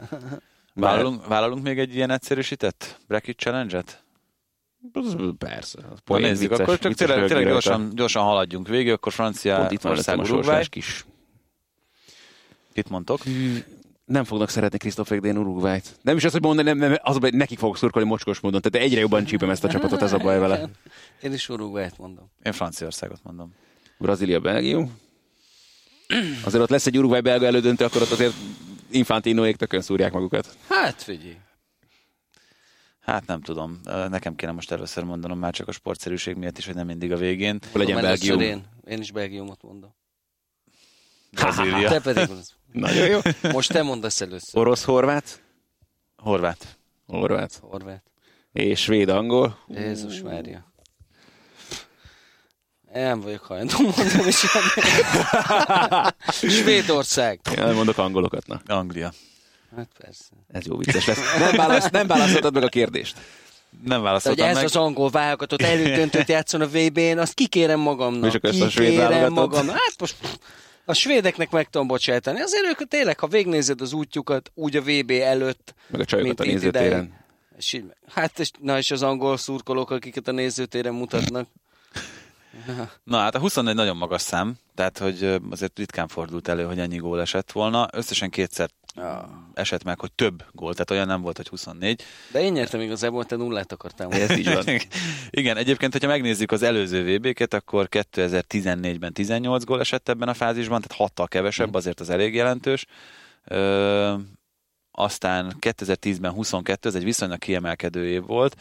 Vállalunk, vállalunk még egy ilyen egyszerűsített bracket challenge-et? Persze. Na nézzük, akkor csak tényleg, tényleg gyorsan, gyorsan haladjunk végig, akkor francia Pont itt van ország a Uruguay. kis. Itt mondtok? Nem fognak szeretni Christophe Dén Uruguayt. Nem is az, hogy mondani, nem, nem, az baj, nekik fogok szurkolni mocskos módon. Tehát egyre jobban csípem ezt a csapatot, ez a baj vele. Én is Uruguayt mondom. Én Franciaországot mondom. Brazília, Belgium. Azért ott lesz egy Uruguay-belga elődöntő, akkor ott azért Infantinoék tökön szúrják magukat. Hát figyelj. Hát nem tudom. Nekem kéne most először mondanom, már csak a sportszerűség miatt is, hogy nem mindig a végén. Legyen Belgium. Én, én is Belgiumot mondom. Brazília. Te pedig. Nagyon jó. Most te mondasz először. Orosz-horvát. Horvát. Horvát. Horvát. És svéd-angol. Jézus Mária. Én Nem vagyok hajlandó mondani semmit. Svédország. Én nem mondok angolokat, na. Anglia. Hát persze. Ez jó vicces lesz. Nem, válasz, nem válaszoltad meg a kérdést. Nem De hogy válaszoltam ez meg. az angol válogatott elődöntőt játszon a VB-n, azt kikérem magamnak. És akkor ezt a svéd válogatott? magam. Hát most pff, a svédeknek meg tudom bocsátani. Azért ők tényleg, ha végnézed az útjukat úgy a VB előtt, Meg a csajokat a nézőtéren. ideig. És így, hát, és, na és az angol szurkolók, akiket a nézőtéren mutatnak. Na hát a 24 nagyon magas szám, tehát hogy azért ritkán fordult elő, hogy ennyi gól esett volna. Összesen kétszer esett meg, hogy több gól, tehát olyan nem volt, hogy 24. De én nyertem igazából, te nullát akartál Ez mondani. így van. Igen, egyébként, hogyha megnézzük az előző VB-ket, akkor 2014-ben 18 gól esett ebben a fázisban, tehát hattal kevesebb, azért az elég jelentős. Ö, aztán 2010-ben 22, ez egy viszonylag kiemelkedő év volt.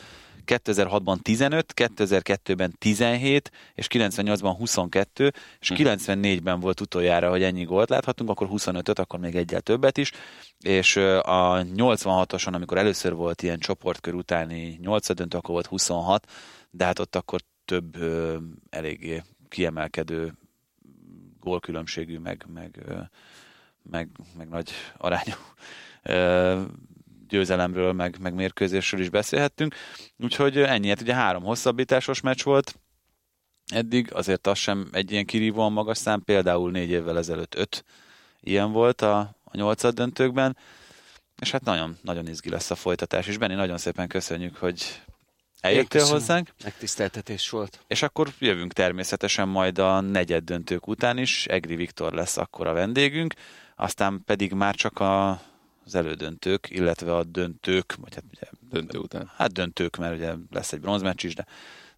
2006-ban 15, 2002-ben 17, és 98-ban 22, és 94-ben volt utoljára, hogy ennyi gólt láthatunk, akkor 25-öt, akkor még egyel többet is, és a 86-oson, amikor először volt ilyen csoportkör utáni 8 döntő, akkor volt 26, de hát ott akkor több ö, eléggé kiemelkedő gólkülönbségű, meg, meg, meg, meg nagy arányú győzelemről, meg, meg mérkőzésről is beszélhettünk. Úgyhogy ennyi, hát ugye három hosszabbításos meccs volt, eddig, azért az sem egy ilyen kirívóan magas szám, például négy évvel ezelőtt öt ilyen volt a, a nyolcad döntőkben, és hát nagyon, nagyon izgi lesz a folytatás, és Benni, nagyon szépen köszönjük, hogy eljöttél köszönöm. hozzánk, Megtiszteltetés volt. és akkor jövünk természetesen majd a negyed döntők után is, Egri Viktor lesz akkor a vendégünk, aztán pedig már csak a, az elődöntők, illetve a döntők, vagy hát ugye Döntő után. hát döntők, mert ugye lesz egy bronzmeccs is, de,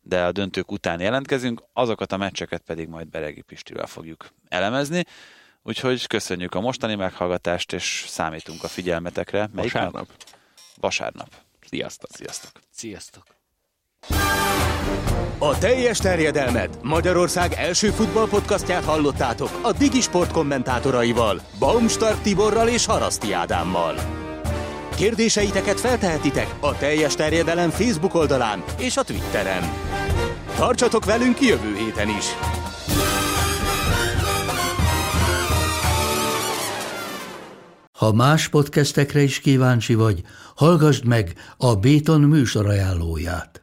de a döntők után jelentkezünk, azokat a meccseket pedig majd Beregi Pistivel fogjuk elemezni. Úgyhogy köszönjük a mostani meghallgatást, és számítunk a figyelmetekre. Melyik nap? Vasárnap. Vasárnap. Sziasztok. Sziasztok! Sziasztok! A teljes terjedelmet Magyarország első futballpodcastját hallottátok a Digisport kommentátoraival, Baumstark Tiborral és Haraszti Ádámmal. Kérdéseiteket feltehetitek a teljes terjedelem Facebook oldalán és a Twitteren. Tartsatok velünk jövő héten is! Ha más podcastekre is kíváncsi vagy, hallgassd meg a Béton műsor ajánlóját.